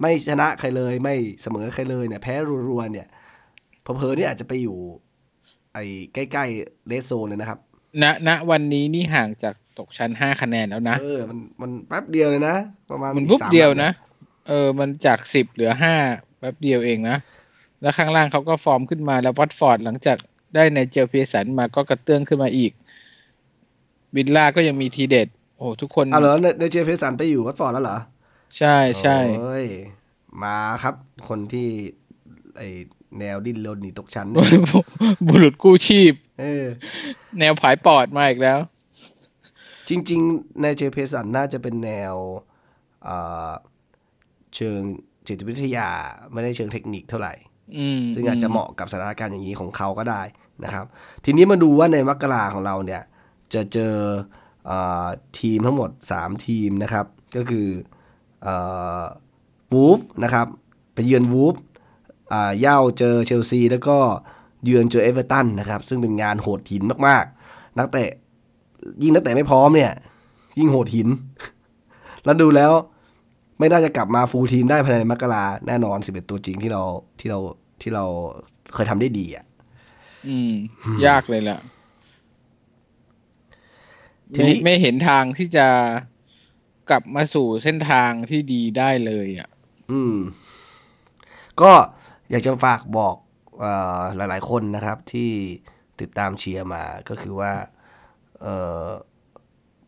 ไม่ชนะใครเลย ไม่เสมอใครเลยเนี่ย แพ้รัวๆเนี่ยเผลอๆนี่อาจจะไปอยู่ ไอ้ใกล้ๆ red zoneเลยนะครับ ณณวันนี้นี่ห่างจาก ตกชั้นห้าคะแนนแล้วนะ เออ มันมันแป๊บเดียวเลยนะ ประมาณมันอีกปุ๊บสาเดียวนันะ เออ มันจากสิบเหลือห้าแป๊บเดียวเองนะ แล้วข้างล่างเขาก็ฟอร์มขึ้นมาแล้ววัตฟอร์ดหลังจากได้ไนเจลเพียร์สันมาก็กระเตื้องขึ้นมาอีกวิลล่าก็ยังมีทีเด็ด โอ้ทุกคนเอาเหรอใไนเจล เพียร์สันไปอยู่วัตฟอร์ดแล้วเหรอ ใช่ใช่โอ้ยมาครับ คนที่ไอแนวดิ้นรนหนีตกชั้นเนี่ยบุรุษกู้ชีพ เออ แนวผายปอดมาอีกแล้ว จริง ๆ ในเจฟเฟสันน่าจะเป็นแนวเอ่อเชิงจิตวิทยาไม่ได้เชิงเทคนิคเท่าไหร่อืมซึ่งอาจจะเหมาะกับสถานการณ์อย่างนี้ของเขาก็ได้นะครับ ทีนี้มาดูว่าในมกราของเราเนี่ย จะเจอเออทีมทั้งหมด 3 ทีมนะครับ ก็คือวูล์ฟส์นะครับไปเยือนวูล์ฟส์อ่าเย่าเจอเชลซี แล้วก็เยือนเจอเอเวอร์ตันนะครับ ซึ่งเป็นงานโหดหินมาก ๆ นักเตะ ยิ่งนักเตะไม่พร้อมเนี่ย ยิ่งโหดหิน แล้วดูแล้ว ไม่น่าจะกลับมา full team ได้ภายในมกราแน่นอน11ตัวจริงที่เราที่เราที่เราเคยทำได้ดีอะ อืม ยากเลยล่ะทีไม่นี้ไม่เห็นทางที่จะกลับมาสู่เส้นทางที่ดีได้เลยอะ อืม ก็อยากจะฝากบอกเออหลาย ๆ คนนะครับที่ติดตามเชียร์มาก็คือว่าเออ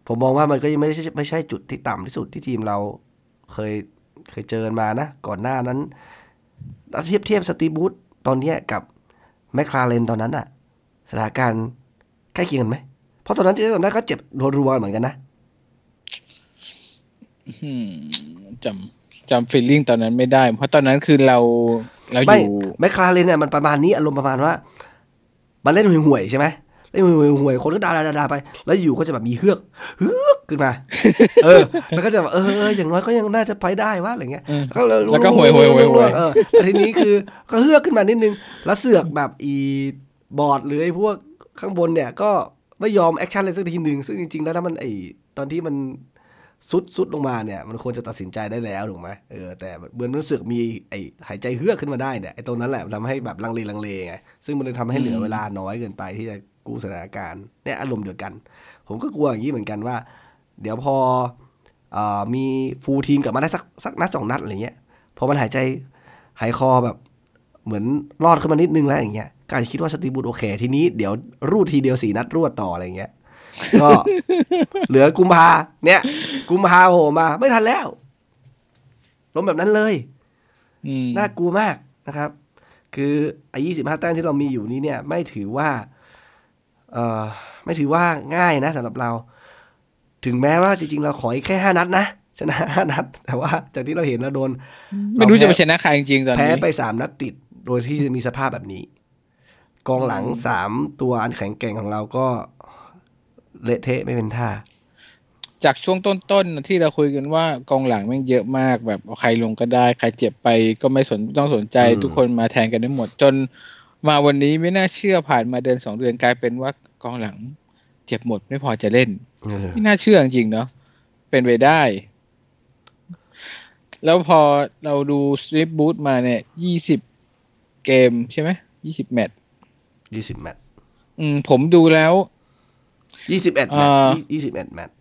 ผมมองว่ามันก็ยังไม่ใช่ไม่ใช่จุดที่ต่ำที่สุดที่ทีมเราเคยเคยเจอมานะ ก่อนหน้านั้นเราเทียบเทียบสตีฟบูธตอนเนี้ยกับแมคลาเรนตอนนั้นอะสถานการณ์ใกล้เคียงกันไหม เพราะตอนนั้นที่ตอนนั้นก็เจ็บรัวๆเหมือนกันนะอืมจำจำฟีลลิ่งตอนนั้นไม่ได้ เพราะตอนนั้นคือเราเราอไม่ยู่แมคลาเรนเนี่ยมันประมาณนี้อารมณ์ประมาณว่า มันเล่นห่วยๆใช่ไหม เล่นห่วยห่วยคนก็ด่าด่าดาไป แล้วอยู่ก็จะแบบมีเฮือกเฮือกขึ้นมา เออ แล้วก็จะแบบเอออย่างน้อยก็ยังน่าจะไปได้วะอะไรเงี้ยแล้วก็ห่วยๆห่วยห่วยเออแต่ทีนี้คือก็เฮือกขึ้นมานิดนึง แล้วเสือกแบบอีบอร์ดหรือไอ้พวกข้างบนเนี่ยก็ไม่ยอม action เลยสักทีหนึ่งซึ่งจริงๆแล้วถ้ามันไอตอนที่มัน ทรุดทรุดลงมาเนี่ยมันควรจะตัดสินใจได้แล้วถูกไหมเออแต่เหมือนมันเสือกมีไอ้หายใจเฮือกขึ้นมาได้เนี่ยไอ้ตรงนั้นแหละทำให้แบบลังเลลังเลไงซึ่งมันเลยทำให้เหลือเวลาน้อยเกินไปที่จะกู้สถานการณ์เนี่ยอารมณ์เดียวกัน ผมก็กลัวอย่างนี้เหมือนกันว่า เดี๋ยวพอออมีฟูลทีมกลับมาได้สักสักนัดสองนัดอะไรเงี้ยพอมันหายใจหายคอแบบเหมือนรอดขึ้นมานิดนึงแล้วอย่างเงี้ยกาจจะคิดว่าสตีบูดโอเค ทีนี้เดี๋ยวรูดทีเดียวสี่นัดรวดต่ออะไรเงี้ย ก็เหลือกุมภาเนี่ย กุมภาโผล่มา ไม่ทันแล้วล้มแบบนั้นเลยอืมน่ากลัวมากนะครับ คือไอ้ยี่สิบห้าแต้มที่เรามีอยู่นี้เนี่ย ไม่ถือว่า เอ่อ ไม่ถือว่าง่ายนะสำหรับเรา ถึงแม้ว่าจริงๆ เราขออีกแค่ห้านัดนะชนะห้านัด แต่ว่าจากที่เราเห็นเราโดน ไม่รู้จะไปชนะใครจริงๆตอนแพ้นี้ไปสามนัดติด โดยที่มีสภาพแบบนี้ กองหลังสามตัวอันแข็งแกร่งของเราก็ เละเทะไม่เป็นท่า จากช่วงต้นๆที่เราคุยกันว่ากองหลังแม่งเยอะมากแบบเอาใครลงก็ได้ ใครเจ็บไปก็ไม่สนต้องสนใจอืมทุกคนมาแทนกันได้หมด จนมาวันนี้ไม่น่าเชื่อผ่านมาเดือนสองเดือนกลายเป็นว่ากองหลังเจ็บหมดไม่พอจะเล่นเออไม่น่าเชื่อจริงๆเนาะเป็นไปได้ แล้วพอเราดูสลิปบูทมาเนี่ยยี่สิบเกมใช่ไหมยี่สิบแมตช์ยี่สิบแมตช์อืมผมดูแล้ว ยี่สิบเอ็ดแมตช์อ่ายี่สิบเอ็ดแมตช์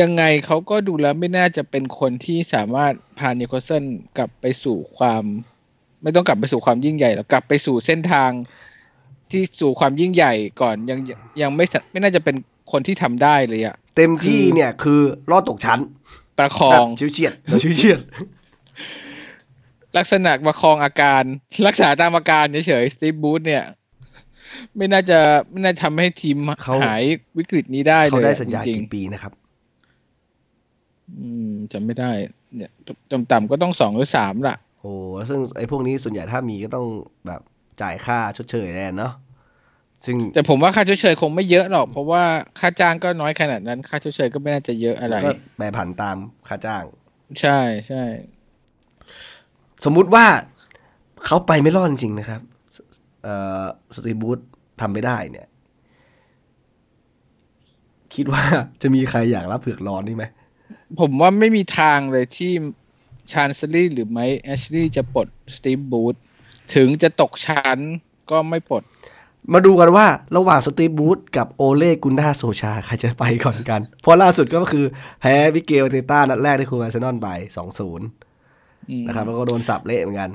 ยังไงเขาก็ดูแล้วไม่น่าจะเป็นคนที่สามารถพานิโคลสันกลับไปสู่ความ ไม่ต้องกลับไปสู่ความยิ่งใหญ่หรอกกลับไปสู่เส้นทางที่สู่ความยิ่งใหญ่ก่อนยังยังไม่สะไม่น่าจะเป็นคนที่ทำได้เลยอะเต็มที่คือเนี่ยคือรอดตกชั้น ประคอแบบงชิวเฉียดเราชิวเฉียด ลักษณะประคองอาการ รักษาตามอาการเฉยๆสตีฟบูธเนี่ย ไม่น่าจะไม่น่าทำให้ทีมเขาหายวิกฤตนี้ได้เลยเขาได้สัญญาจริงกี่ปีนะครับๆอืมจำไม่ได้ เนี่ยต่ำๆก็ต้องสองหรือสามละโอ้ซึ่งไอ้พวกนี้ส่วนใหญ่ถ้ามีก็ต้องแบบจ่ายค่าชดเชยแน่เนาะซึ่งแต่ผมว่าค่าชดเชยคงไม่เยอะหรอก เพราะว่าค่าจ้างก็น้อยขนาดนั้น ค่าชดเชยก็ไม่น่าจะเยอะอะไรก็แปรผันตามค่าจ้าง ใช่ใช่สมมุติว่าเขาไปไม่รอดจริงๆนะครับเอ่อ สตรีบูธทำไม่ได้เนี่ย คิดว่าจะมีใครอยากรับเผือกร้อนนี่ไหม ผมว่าไม่มีทางเลยที่ชาร์นลีย์หรือไมค์แอชลีย์จะปลดสตีฟ บรูซถึงจะตกชั้นก็ไม่ปลด มาดูกันว่าระหว่างสตีฟ บรูซกับโอเล่กุนนาร์ โซลชา ใครจะไปก่อนกัน เพราะล่าสุดก็คือแพ้มิเกล อาร์เตต้านัดแรกที่คุมอาร์เซนอลไปสองศูนย์อืมนะครับแล้วก็โดนสับเละเหมือนกัน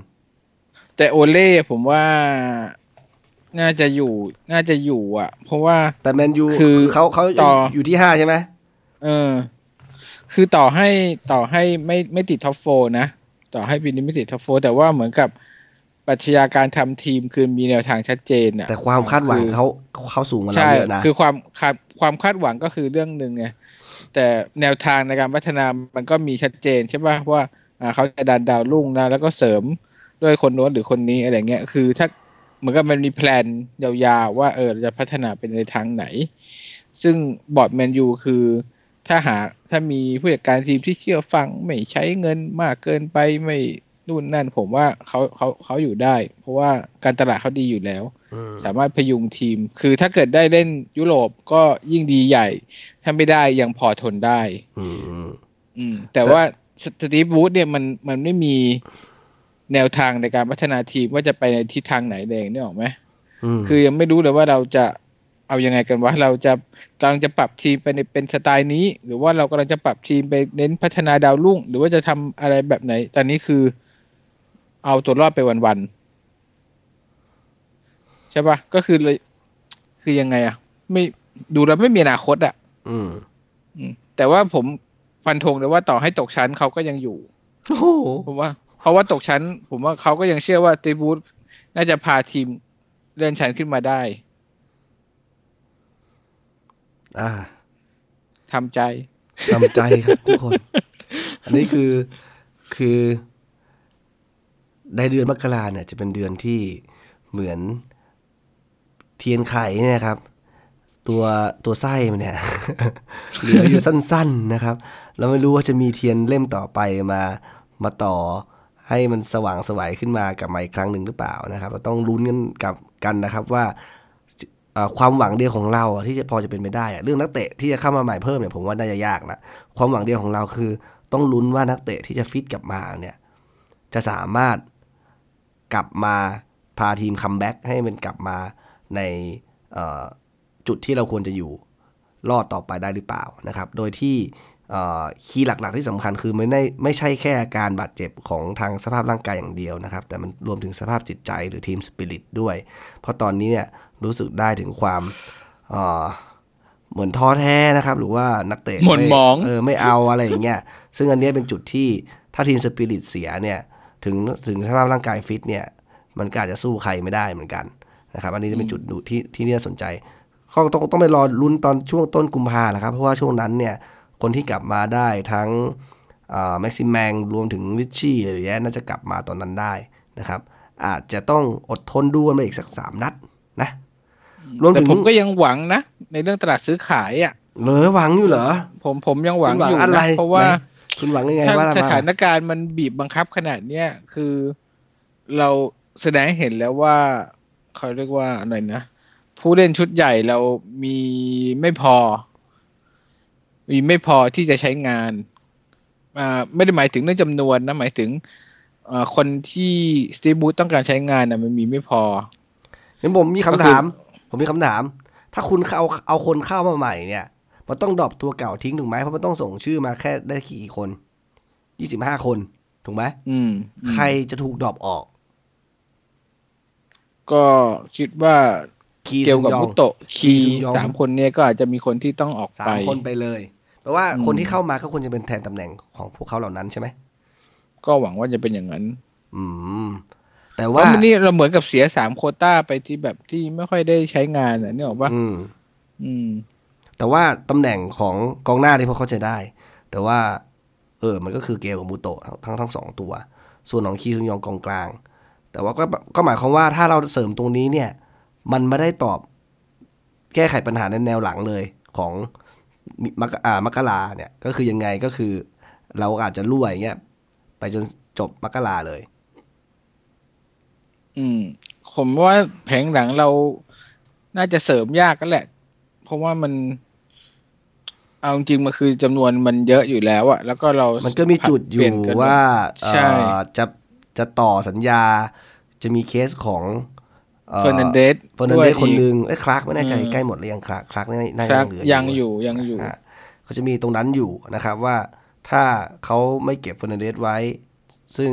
แต่โอเล่ผมว่าน่าจะอยู่ น่าจะอยู่ อะ เพราะว่า แต่แมนยูคือเขาเขาต่ออยู่ที่ห้าใช่ไหมเออ คือต่อให้ต่อให้ไม่ไม่ติด top four นะ ต่อให้ปีนี้ไม่ติด top four แต่ว่าเหมือนกับปรัชญาการทำทีมคือมีแนวทางชัดเจนอะ แต่ความคาดหวังคือเขาเขาสูงกว่าเราใช่เยอะนะคือความคาดความคาดหวังก็คือเรื่องหนึ่งไงแต่แนวทางในการพัฒนามันก็มีชัดเจนใช่ป่ะว่าอ่าเขาจะดันดาวรุ่งนะแล้วก็เสริม ด้วยคนโน้นหรือคนนี้อะไรเงี้ยคือถ้าเหมือนกับมันมีแพลนยาวๆว่าเออเราจะพัฒนาเป็นในทางไหน ซึ่งบอร์ดแมนยูคือถ้าหาถ้ามีผู้จัดการทีมที่เชื่อฟัง ไม่ใช้เงินมากเกินไปไม่นู่นนั่นผมว่าเขาเขาเขาอยู่ได้ เพราะว่าการตลาดเขาดีอยู่แล้วอืมสามารถพยุงทีม คือถ้าเกิดได้เล่นยุโรปก็ยิ่งดีใหญ่ ถ้าไม่ได้ยังพอทนได้ อืมอืมแต่ว่าสสตีฟบูธเนี่ยมันมันไม่มี แนวทางในการพัฒนาทีมว่าจะไปในทิศทางไหนเองนี่ออกไหมอืมคือยังไม่รู้เลยว่าเราจะเอายังไงกันวะเราจะกำลังจะปรับทีมไปในเป็นสไตล์นี้ หรือว่าเรากำลังจะปรับทีมไปเน้นพัฒนาดาวรุ่ง หรือว่าจะทำอะไรแบบไหน ตอนนี้คือ เอาตัวรอดไปวันๆใช่ปะก็คือเลยคือยังไงอะไม่ดูแล้วไม่มีอนาคตอะอืมอืมแต่ว่าผมฟันธงเลยว่าต่อให้ตกชั้นเขาก็ยังอยู่โอ้โหผมว่า เพราะว่าตกชั้น ผมว่าเขาก็ยังเชื่อว่าตีบูธน่าจะพาทีมเลื่อนชั้นขึ้นมาได้ อ่าทำใจทำใจครับทุกคน อันนี้คือคือ ในเดือนมกราเนี่ย จะเป็นเดือนที่เหมือนเทียนไขเนี่ยครับ ตัวตัวไส้มันเนี่ยเหลืออยู่สั้น ๆนะครับ เราไม่รู้ว่าจะมีเทียนเล่มต่อไปมามาต่อ ให้มันสว่างสวัยขึ้นมากลับมาอีกครั้งหนึ่งหรือเปล่านะครับ เราต้องลุ้นกันกับกันนะครับว่าความหวังเดียวของเราที่จะพอจะเป็นไปได้เรื่องนักเตะที่จะเข้ามาใหม่เพิ่มเนี่ยผมว่าน่าจะยากละความหวังเดียวของเราคือ ต้องลุ้นว่านักเตะที่จะฟิตกลับมาเนี่ยจะสามารถกลับมาพาทีม comeback ให้มันกลับมาในจุดที่เราควรจะอยู่รอดต่อไปได้หรือเปล่านะครับ โดยที่ key หลักๆที่สำคัญคือไม่ได้ไม่ใช่แค่อาการบาดเจ็บของทางสภาพร่างกายอย่างเดียวนะครับ แต่มันรวมถึงสภาพจิตใจหรือ team spirit ด้วย เพราะตอนนี้เนี่ยรู้สึกได้ถึงความเอ่อเหมือนท้อแท้นะครับ หรือว่านักเตะหม่นหมองเออไม่เอาอะไรอย่างเงี้ยซึ่งอันเนี้ยเป็นจุดที่ถ้าทีมสปิริตเสียเนี่ยถึงถึงสภาพร่างกายฟิตเนี่ยมันก็อาจจะสู้ใครไม่ได้เหมือนกันนะครับ อันนี้จะเป็นจุดดูที่ที่น่าสนใจก็ต้องต้องไปรอลุ้นตอนช่วงต้นกุมภาแหละครับเพราะว่าช่วงนั้นเนี่ย คนที่กลับมาได้ทั้งแม็กซิมแมงรวมถึงริชชี่อะไรอย่างเงี้ยน่าจะกลับมาตอนนั้นได้นะครับ อาจจะต้องอดทนดูกันไปอีกสักสามนัดนะรวมแต่ถึงผมก็ยังหวังนะ ในเรื่องตลาดซื้อขายอะเหลอหวังอยู่เหรอ ผมผมยังหวังคุณหวังอยู่อะไรนะเพราะว่าไหนคุณหวังยังไงถ้าว่าสมาถานการณ์มันบีบบังคับขนาดเนี้ยคือเราแสดงให้เห็นแล้วว่าเขาเรียกว่าอะไรนะ ผู้เล่นชุดใหญ่เรามีไม่พอ มีไม่พอที่จะใช้งานอ่าไม่ได้หมายถึงเรื่องจำนวนนะหมายถึงอ่าคนที่สตีบูธต้องการใช้งานนะมันมีไม่พอเห็นผมมีคำก็คือถาม ผมมีคำถาม ถ้าคุณเอาเอาคนเข้ามาใหม่เนี่ยมันต้อง drop ตัวเก่าทิ้งถูกไหมเพราะมันต้องส่งชื่อมาแค่ได้กี่คนยี่สิบห้าคนถูกไหมอืมอืมใครจะถูก drop ออก ก็คิดว่า คีเกี่ยวกับซุงยองมุโตะคีซุงยองสามคนเนี้ยก็อาจจะมีคนที่ต้องออกสาไปมคนไปเลยแปลว่าอืมคนที่เข้ามาก็ควรจะเป็นแทนตำแหน่งของพวกเขาเหล่านั้นใช่ไหมก็หวังว่าจะเป็นอย่างนั้น อืม แต่เพว่าราะมันนี่เราเหมือนกับเสียสามโควต้าไปที่แบบที่ไม่ค่อยได้ใช้งานอะนี่บอกว่าอืม อืม แต่ว่าตำแหน่งของกองหน้าที่พอเข้าใจได้ แต่ว่า เออ มันก็คือเกลกับมูโตะทั้งทั้งสองตัว ส่วนของคีซุงยองกองกลาง แต่ว่าก็ก็หมายความว่าถ้าเราเสริมตรงนี้เนี่ย มันไม่ได้ตอบแก้ไขปัญหาในแนวหลังเลยของมิมักอ่ามักกะลาเนี่ยก็คือยังไงก็คือ เราอาจจะรั่วอย่างเงี้ยไปจนจบมักกะลาเลย อืม ผมว่าแผงหลังเราน่าจะเสริมยากก็แหละ เพราะว่ามันเอาจริงๆมันคือจำนวนมันเยอะอยู่แล้วอะแล้วก็เรา มัมันก็มีจุดอยู่ว่าเอ่ใช่อจะจะต่อสัญญา จะมีเคสของ เอ่อเฟอร์นันเดสเฟอร์นันเดสคนหนึ่งเอ้ยคลาร์กไม่แน่ใจใกล้หมดหรือยังคลาร์กคลาร์กน่าคจะรัยับงเหลือยังอยู่ยังอยู่ฮะเขาจะมีตรงนั้นอยู่นะครับว่าถ้าเขาไม่เก็บเฟอร์นันเดสไว้ ซึ่ง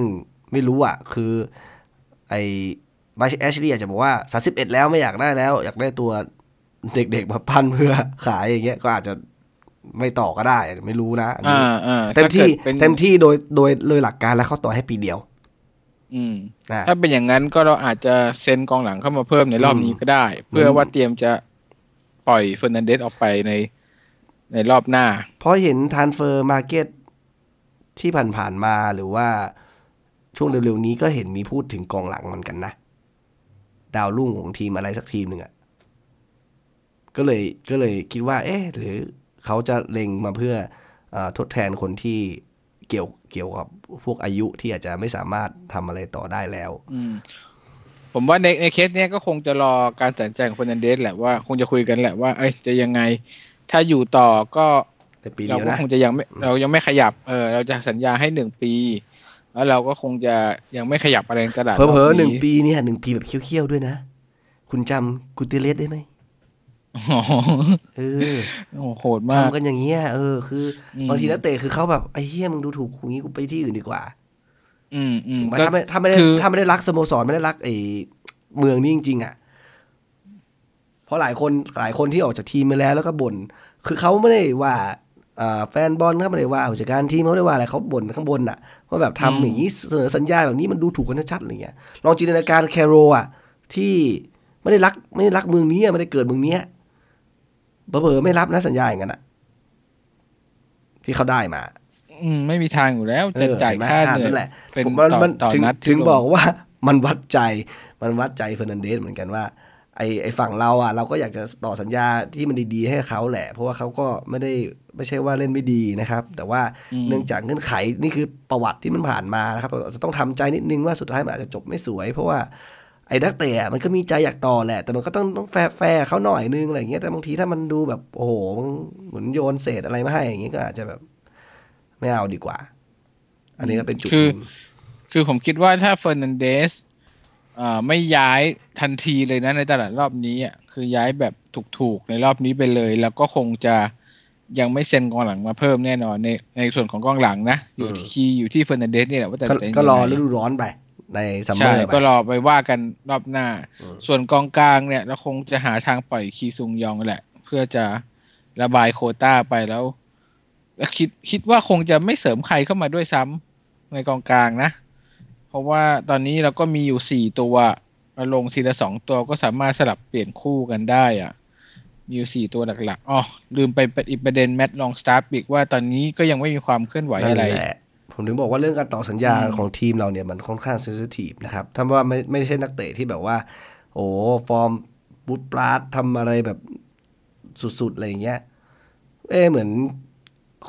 ไม่รู้อะ คือไอ้มาแอชลีย์อาจจะบอกว่าสาสิบเอ็ดแล้วไม่อยากได้แล้ว อยากได้ตัวเด็กๆมาปั้นเพื่อขายอย่างเงี้ยก็อาจจะไม่ต่อก็ได้ ไม่รู้นะอันนี้อ่าอ่าเต็มที่ถ้ากิดเป็นเต็มที่โดยโดยโดยหลักการแล้วเขาต่อให้ปีเดียว อืมนะถ้าเป็นอย่างนั้นก็เราอาจจะเซ็นกองหลังเข้ามาเพิ่มในรอบนี้ก็ได้ เพื่อว่าเตรียมจะปล่อยเฟอร์นันเดสออกไปในในรอบหน้า เพราะเห็นทานเฟอร์มาเก็ตที่ผ่านๆมาหรือว่าช่วงเร็วๆนี้ก็เห็นมีพูดถึงกองหลังเหมือนกันนะ ดาวรุ่งของทีมอะไรสักทีมหนึ่งอะ่ะก็เลยก็เลยคิดว่า เอ๊ะ หรือเขาจะเล็งมาเพื่ออาทดแทนคนที่ เกี่ยวเกี่ยวกับพวกอายุที่อาจจะไม่สามารถทำอะไรต่อได้แล้วอืมผมว่าในในเคสเนี้ยก็คงจะรอการตัดสินใจของเฟอร์นันเดสแหละว่าคงจะคุยกันแหละว่าเอ้ยจะยังไง ถ้าอยู่ต่อก็แต่ปีเราเดียวก็นะคงจะยังไม่เรายังไม่ขยับเออเราจะสัญญาให้หนึ่งปี แล้วเราก็คงจะยังไม่ขยับอะไรในตลาดเพอเพรออบหนึ่งปีเนี่ยหนึ่งปีแบบเคี้ยวๆด้วยนะ คุณจำกุติเลสได้ไหมอ๋อ เออโอ้โหโหดมากทำกันอย่างเงี้ยเออคืออมบางทีนักเตะคือเขาแบบไอ้เฮียมึงดูถูกกูงี้กูไปที่อื่นดีกว่า อืมอืมถูกไหมก็ถ้าไม่ถ้าไม่ได้คือถ้าไม่ได้รักสโมสรไม่ได้รักไอ้เมืองนี้จริงๆอะเพราะหลายคนหลายคนที่ออกจากทีมไปแล้วแล้วก็บ่นคือเขาไม่ได้ว่าอ่าแฟนบอลเขาไม่ได้ว่าผู้จัดการทีมเขาไม่ได้ว่าอะไรเขาบ่นข้างบนอะว่าแบบทำอย่างนี้เสนอสัญญาแบบนี้มันดูถูกกันชัดๆอะไรเงี้ยลองจินตนาการแคโรอะที่ไม่ได้รักไม่ได้รักเมืองนี้อะไม่ได้เกิดเมืองเนี้ย เผลอๆไม่รับนะสัญญาอย่างนั้นอะที่เขาได้มา อืมไม่มีทางอยู่แล้วจะเออจ่ายเห็นไหมค่าอะเหนื่นั่นอแหยละเป็นผมต่อมันต่อถึงนัดที่ถึงลบอกว่ามันวัดใจมันวัดใจเฟอร์นันเดสเหมือนกันว่าไอไอฝั่งเราอะเราก็อยากจะต่อสัญญาที่มันดีๆ ให้เขาแหละ เพราะว่าเขาก็ไม่ได้ไม่ใช่ว่าเล่นไม่ดีนะครับ แต่ว่าอืมเนื่องจากเงื่อนไขนี่คือประวัติที่มันผ่านมานะครับเราจะต้องทำใจนิดนึงว่าสุดท้ายมันอาจจะจบไม่สวย เพราะว่า ไอ้นักเตะอะมันก็มีใจอยากต่อแหละ แต่มันก็ต้องต้องแฟร์แฟร์เขาหน่อยนึงอะไรอย่างเงี้ย แต่บางทีถ้ามันดูแบบโอ้โหมันเหมือนโยนเศษอะไรมาให้อย่างเงี้ยก็อาจจะแบบไม่เอาดีกว่า อันนี้ก็เป็นจุดคือหนึ่งคือผมคิดว่าถ้าเฟอร์นันเดสอ่าไม่ย้ายทันทีเลยนะในตลาดรอบนี้อะคือย้ายแบบถูกๆในรอบนี้ไปเลย แล้วก็คงจะยังไม่เซ็นกองหลังมาเพิ่มแน่นอนในในส่วนของกองหลังนะอยู่ที่ key อยู่ที่เฟอร์นันเดสนี่แหละว่าแต่ก็จะยังไงก็รอฤดูร้อนไป ในซัมเมอใช่ไปก็รอไปว่ากันรอบหน้าอืมส่วนกองกลางเนี่ยเราคงจะหาทางปล่อยคีซุงยองแหละ เพื่อจะระบายโควต้าไปแล้วแล้วคิดคิดว่าคงจะไม่เสริมใครเข้ามาด้วยซ้ำในกองกลางนะ เพราะว่าตอนนี้เราก็มีอยู่สี่ตัวมาลงทีละสองตัวก็สามารถสลับเปลี่ยนคู่กันได้อะมีอยู่สี่ตัวหลักๆอ๋อลืมไปเป็นอีกประเด็นแมตตี้ลองสตาฟฟ์อีกว่าตอนนี้ก็ยังไม่มีความเคลื่อนไหวอะไรนั่นแหละ ผมถึงบอกว่าเรื่องการต่อสัญญาอืมของทีมเราเนี่ยมันค่อนข้าง sensitive นะครับถ้าว่าไม่ไม่ใช่นักเตะที่แบบว่า โอ้ฟอร์มปรู๊ดปราดทำอะไรแบบสุดๆอะไรอย่างเงี้ยเอ้เหมือน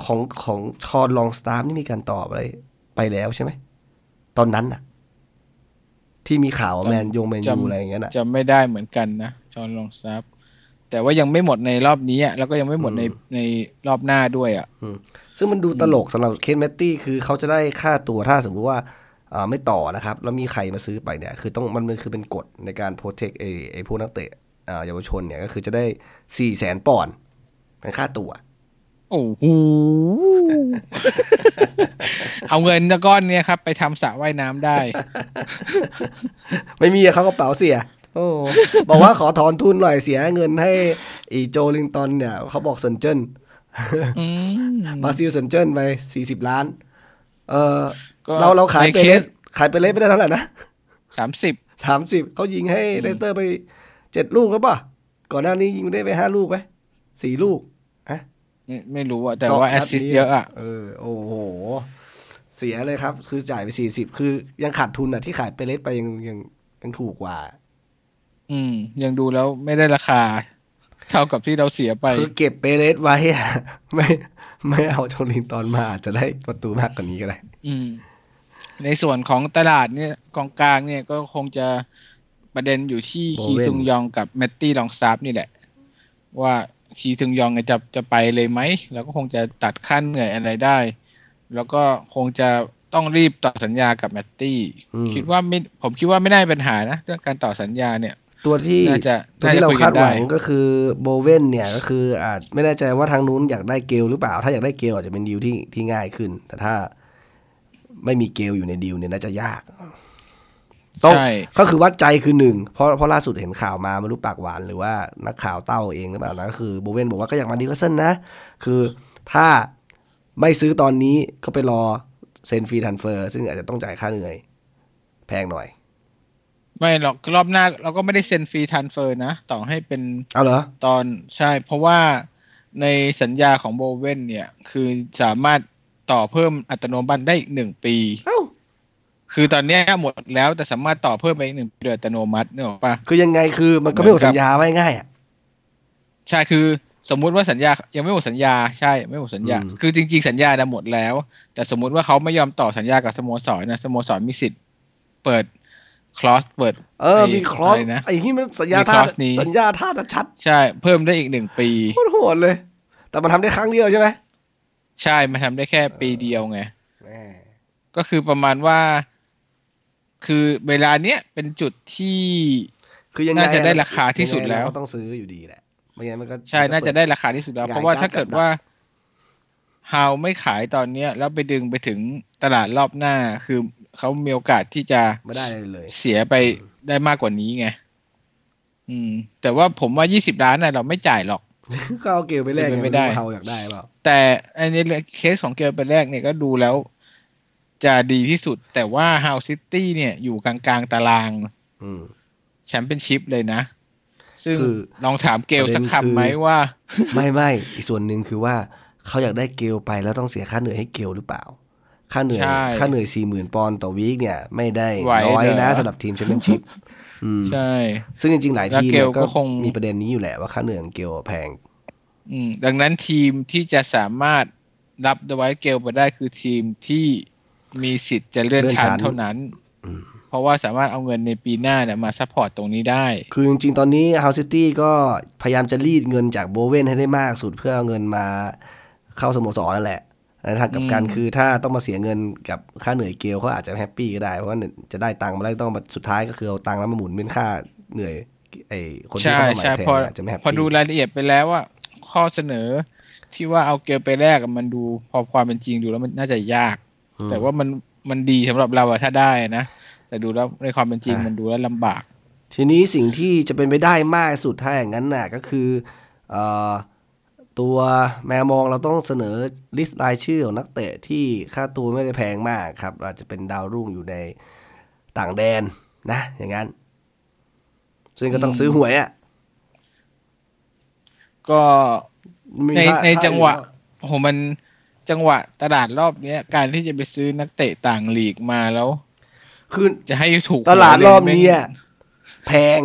ของของฌอนลองสตาฟฟ์นี่มีการตอบอะไรไปแล้วใช่ไหม ตอนนั้นน่ะที่มีข่าวว่าแมนยงแมนยูจำอะไรอย่างเงี้ยน่ะจะไม่ได้เหมือนกันนะฌอนลองสตาฟฟ์ แต่ว่ายังไม่หมดในรอบนี้อะแล้วก็ยังไม่หมดในอืมในรอบหน้าด้วยอะอืมซึ่งมันดูตลกสำหรับเคนแมตตี้คือเขาจะได้ค่าตัวถ้าสมมติว่าอ่าไม่ต่อนะครับ แล้วมีใครมาซื้อไปเนี่ย คือต้องมันมันคือเป็นกฎในการโปรเทคไอไอพวกนักเตะอ่าเยาวชนเนี่ยก็คือจะได้สี่แสนปอนด์เป็นค่าตัว โอ้โหเอาเงินก้อนเนี้ยครับ ไปทำสระว่ายน้ำได้ ไม่มีอะเขากระเป๋าเสีย โอ้บอกว่าขอถอนทุนหน่อยเสียเงินให้อีโจลิงตันเนี่ย เขาบอกเซนเจิ้นอืมบราซิลเซนเจิ้นไปสี่สิบล้าน เออก็เราเราขายในเปเคเรสสขายเปเรสไม่ได้เท่าไหร่นะสามสิบสามสิบเขายิงให้เลสเตอร์ไปเจ็ดลูกแล้วป่ะ ก่อนหน้านี้ยิงได้ไปห้าลูกไหมสี่ลูกอะไม่ไม่รู้อะแต่สงว่าแอนัสดซิสนี้เยอะอะเออโอ้โห เสียเลยครับ คือจ่ายไปสี่สิบคือยังขาดทุนอะที่ขายเปเรสไปยังยังยังถูกกว่า อืม ยังดูแล้วไม่ได้ราคา เท่ากับที่เราเสียไป คือเก็บเปเรสไว้อะไม่ไม่เอาโจลิงตันมาอาจจะได้ประตูมากกว่านี้ก็ได้ อืม ในส่วนของตลาดเนี่ยกองกลางเนี่ยก็คงจะประเด็นอยู่ที่โบเว่นคีซุงยองกับแมตตี้ลองสตาฟฟ์นี่แหละ ว่าคีซุงยองเนี่ยจะจะไปเลยไหมแล้วก็คงจะตัดค่าเหนื่อยอะไรได้ แล้วก็คงจะต้องรีบต่อสัญญากับแมตตี้อืมคิดว่าไม่ผมคิดว่าไม่ได้ปัญหานะเรื่องการต่อสัญญาเนี่ย ตัวที่น่าจะตัวที่เราน่าจะคุยกัคาดหวังได้ก็คือโบเว่นเนี่ยก็คืออาจไม่แน่ใจว่าทางนู้นอยากได้เกลหรือเปล่า ถ้าอยากได้เกลอาจจะเป็นดีลที่ที่ง่ายขึ้น แต่ถ้าไม่มีเกลอยู่ในดีลเนี่ยน่าจะยากต้องใช่ก็คือวัดใจคือหนึ่งเพราะเพราะล่าสุดเห็นข่าวมาไม่รู้ปากหวานหรือว่านักข่าวเต้าเองหรือเปล่านะก็คือโบเว่นบอกว่าก็อยากมานิวคาสเซิลนะ คือถ้าไม่ซื้อตอนนี้ก็ไปรอเซ็น free transfer ซึ่งอาจจะต้องจ่ายค่าเหนื่อย แพงหน่อย ไม่หรอกรอบหน้าเราก็ไม่ได้เซ็น free transfer นะ ต่อให้เป็นเอาเหรอตอนใช่ เพราะว่าในสัญญาของโบเว่นเนี่ย คือสามารถต่อเพิ่มอัตโนมัติได้อีกหนึ่งปีเอ้าคือตอนเนี้ยหมดแล้วแต่สามารถต่อเพิ่มไปอีกหนึ่งปีโดยอัตโนมัตินึกออกปะคือยังไงคือมันก็ไม่หมดสัญญาไว้ง่ายอะใช่คือสมมุติว่าสัญญายังไม่หมดสัญญาใช่ไม่หมดสัญญาอืมคือจริง ๆ สัญญาน่ะหมดแล้ว แต่สมมุติว่าเขาไม่ยอมต่อสัญญากับสโมสรนะสโมสรมีสิทธิ์เปิด คลอสเปิด เออ มีคลอสไนะไอ้ที่มันสัญญามีท่า clause นี้สัญญาท่าจะชัด ใช่ เพิ่มได้อีกหนึ่งปีโคตรโหดเลย แต่มันทำได้ครั้งเดียวใช่ไหม ใช่มาทำได้แค่ปีเดียวไงแหมก็คือประมาณว่า คือเวลาเนี้ยเป็นจุดที่ คือยังไงน่าจะได้ราคาที่สุดแล้วยังไงเราก็ต้องซื้ออยู่ดีแหละไม่งั้นมันก็ใช่มันก็น่าจะได้ราคาที่สุดแล้วหงายเพราะว่าถ้าการ์ดเกิดว่าฮาวไม่ขายตอนเนี้ย แล้วไปดึงไปถึงตลาดรอบหน้า คือ เขามีโอกาสที่จะไม่ได้เลยเสียไปได้มากกว่านี้ไงอืม แต่ว่าผมว่ายี่สิบล้านน่ะเราไม่จ่ายหรอกก็เอาเกลไปแลกเป็นไงไปไม่ได้รู้ว่าเขาอยากได้เปล่าแต่อันนี้เคสของเกลไปแลกเนี่ยก็ดูแล้ว จะดีที่สุด แต่ว่าฮัลล์ซิตี้เนี่ยอยู่กลางๆตารางอืมแชมเปี้ยนชิพเลยนะ ซึ่งคือลองถามเกลสักประเด็นคือคำไหมว่า ไม่ไม่อีกส่วนหนึ่งคือว่าเขาอยากได้เกลไปแล้วต้องเสียค่าเหนื่อยให้เกลหรือเปล่า ค่าเหนื่อยใช่ค่าเหนื่อยสี่หมื่นปอนด์ต่อ week เนี่ย ไม่ได้ไหวน้อยนะเหรอสำหรับทีมแชมเปี้ยนชิพอืมใช่ ซึ่งจริง ๆ หลายทีมแล้วเกเนี่ยก็ก็คงมีประเด็นนี้อยู่แหละว่าค่าเหนื่อยของเกลแพง อืม ดังนั้นทีมที่จะสามารถรับไว้เกลไปได้คือทีมที่มีสิทธิ์จะเลื่อนเลื่อนชั้นชั้นเท่านั้นอืมเพราะว่าสามารถเอาเงินในปีหน้าเนี่ยมา support ตรงนี้ได้ คือจริง ๆ ตอนนี้ฮัลล์ซิตี้ก็พยายามจะรีดเงินจากโบเว่นให้ได้มากสุดเพื่อเอาเงินมาเข้าสโมสรนั่นแหละ ในทางกลับกันอืมคือถ้าต้องมาเสียเงินกับค่าเหนื่อยเกลเขาอาจจะ happy ก็ได้เพราะว่าจะได้ตังค์มาแล้วต้องมาสุดท้ายก็คือเอาตังค์แล้วมาหมุนเป็นค่าเหนื่อยไอ้คนที่ใช่เข้ามาใหม่ใช่แทนพออาจจะไม่ happy พอดูรายละเอียดไปแล้วว่าข้อเสนอที่ว่าเอาเกลไปแลกอะมันดูพอความเป็นจริงดูแล้วมันน่าจะยากอืมแต่ว่ามันมันดีสำหรับเราอะถ้าได้นะแต่ดูแล้วในความเป็นจริงอะมันดูแล้วลำบาก ทีนี้สิ่งที่จะเป็นไปได้มากสุดถ้าอย่างนั้นน่ะก็คือเอ่อ ตัวแมวมองเราต้องเสนอลิสต์รายชื่อของนักเตะที่ค่าตัวไม่ได้แพงมากครับ อาจจะเป็นดาวรุ่งอยู่ในต่างแดนนะ อย่างนั้น ซึ่งก็ต้องซื้อหวยอะ่ะ ก็มีในค่าในค่าจังหวะอยู่โอ้โหมันจังหวะตลาดรอบเนี้ย การที่จะไปซื้อนักเตะต่างลีกมาแล้วคือจะให้ถูกตลาดรอบหวยเลยนี้อะแพง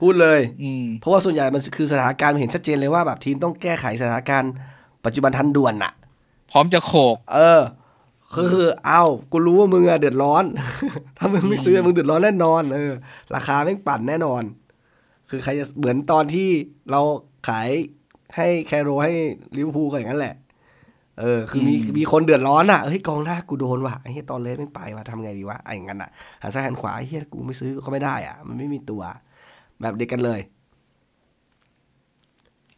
พูดเลยอืมเพราะว่าส่วนใหญ่มันคือสถานการณ์เห็นชัดเจนเลยว่าแบบทีมต้องแก้ไขสถานการณ์ปัจจุบันทันด่วนน่ะพร้อมจะโขก เออ คือคือเอากูรู้ว่ามึงอะเดือดร้อน ถ้ามึงไม่ซื้อมึงเดือดร้อนแน่นอน เออ ราคาแม่งปั่นแน่นอน คือใครจะเหมือนตอนที่เราขายให้แคโรให้ลิเวอร์พูลก็อย่างนั้นแหละ เออ คือมีอืมมีคนเดือดร้อนอะ เฮ้ยกองหน้ากูโดนว่ะไอ้เหี้ยตอนเลสไม่ไปว่ะทำไงดีวะไอ้อย่างนั้นอะหันซ้ายหันขวาไอ้เหี้ยกูไม่ซื้อก็ไม่ได้อะ มันไม่มีตัว แบบเดียวกันเลย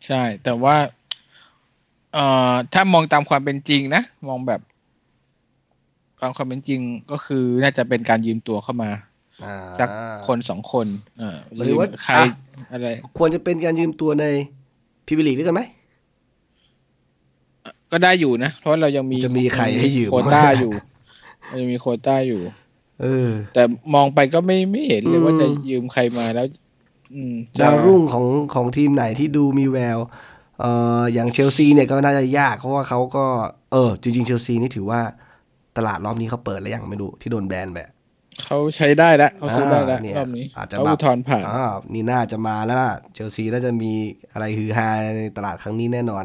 ใช่ แต่ว่า เอ่อ ถ้ามองตามความเป็นจริงนะ มองแบบตามความเป็นจริงก็คือน่าจะเป็นการยืมตัวเข้ามาอ่าสักคนสองคนเออหรือว่าใครอะอะไร ควรจะเป็นการยืมตัวในพรีเมียร์ลีกด้วยกันไหม ก็ได้อยู่นะ เพราะเรายังมีจะมีใครให้ยืมโควต้าอยู่เรายังมีโควต้าอยู่ เออ แต่มองไปก็ไม่ไม่เห็นเลยอืมว่าจะยืมใครมาแล้วอืมจะ ดาวรุ่งของของทีมไหนที่ดูมีแววเอ่ออย่างเชลซีเนี่ยก็น่าจะยากเพราะว่าเขาก็ เออ จริง ๆ เชลซีนี่ถือว่าตลาดรอบนี้เขาเปิดแล้วยังไม่รู้ที่โดนแบนแบบเขาใช้ได้แล้วเขาซื้อได้แล้วอ่าเนี่ยรอบนี้อาจจะเขาแบบอุทธรณ์ผ่านอ้าวนี่น่าจะมาแล้วล่ะเชลซีน่าจะมีอะไรฮือฮาในตลาดครั้งนี้แน่นอน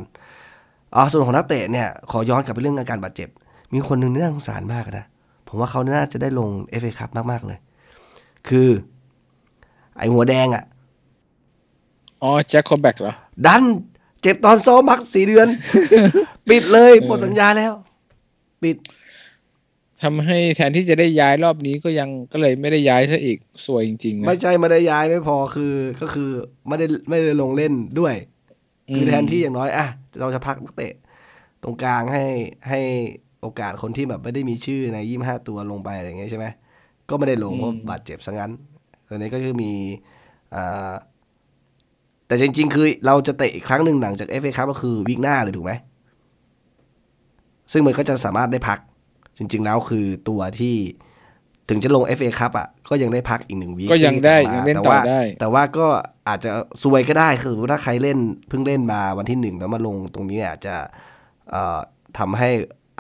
อ๋อส่วนของนักเตะเนี่ยขอย้อนกลับไปเรื่องอาการบาดเจ็บ มีคนหนึ่งที่น่าสงสารมากนะผมว่าเขาน่าจะได้ลงเอฟเอคัพมาก ๆ เลย คือ ไอหัวแดงอะ่ะ อ๋อแจ็คคอแบกเหรอ ดัน เจ็บตอนซ้อมพักสี่เดือน ปิดเลยหมดสัญญาแล้ว ปิดทำให้แทนที่จะได้ย้ายรอบนี้ก็ยังก็เลยไม่ได้ย้ายซะอีกสวยจริงๆนะ ไม่ใช่ไม่ได้ย้ายไม่พอคือก็คือไม่ได้ไม่ได้ลงเล่นด้วย คือแทนที่อย่างน้อยอะเราจะพักนักเตะ ตรงกลางให้ให้โอกาสคนที่แบบไม่ได้มีชื่อในยี่ห้าตัวลงไปอะไรอย่างเงี้ยใช่ไหมก็ไม่ได้ลงเพราะบาดเจ็บซะงั้นตอนนี้ก็คือมีอ่า แต่จริง ๆ คือเราจะเตะอีกครั้งหนึ่งหลังจาก FA Cup ก็คือ week หน้าเลยถูกไหม ซึ่งมันก็จะสามารถได้พัก จริง ๆ แล้วคือตัวที่ถึงจะลง FA ครับอะก็ยังได้พักอีกหนึ่ง week ก็ยังได้ที่ยังมาเล่นแต่ต่อว่าได้ แต่ว่าก็อาจจะซวยก็ได้คือถ้าใครเล่นเพิ่งเล่นมาวันที่หนึ่งแล้วมาลงตรงนี้อาจจะเอ่อทำให้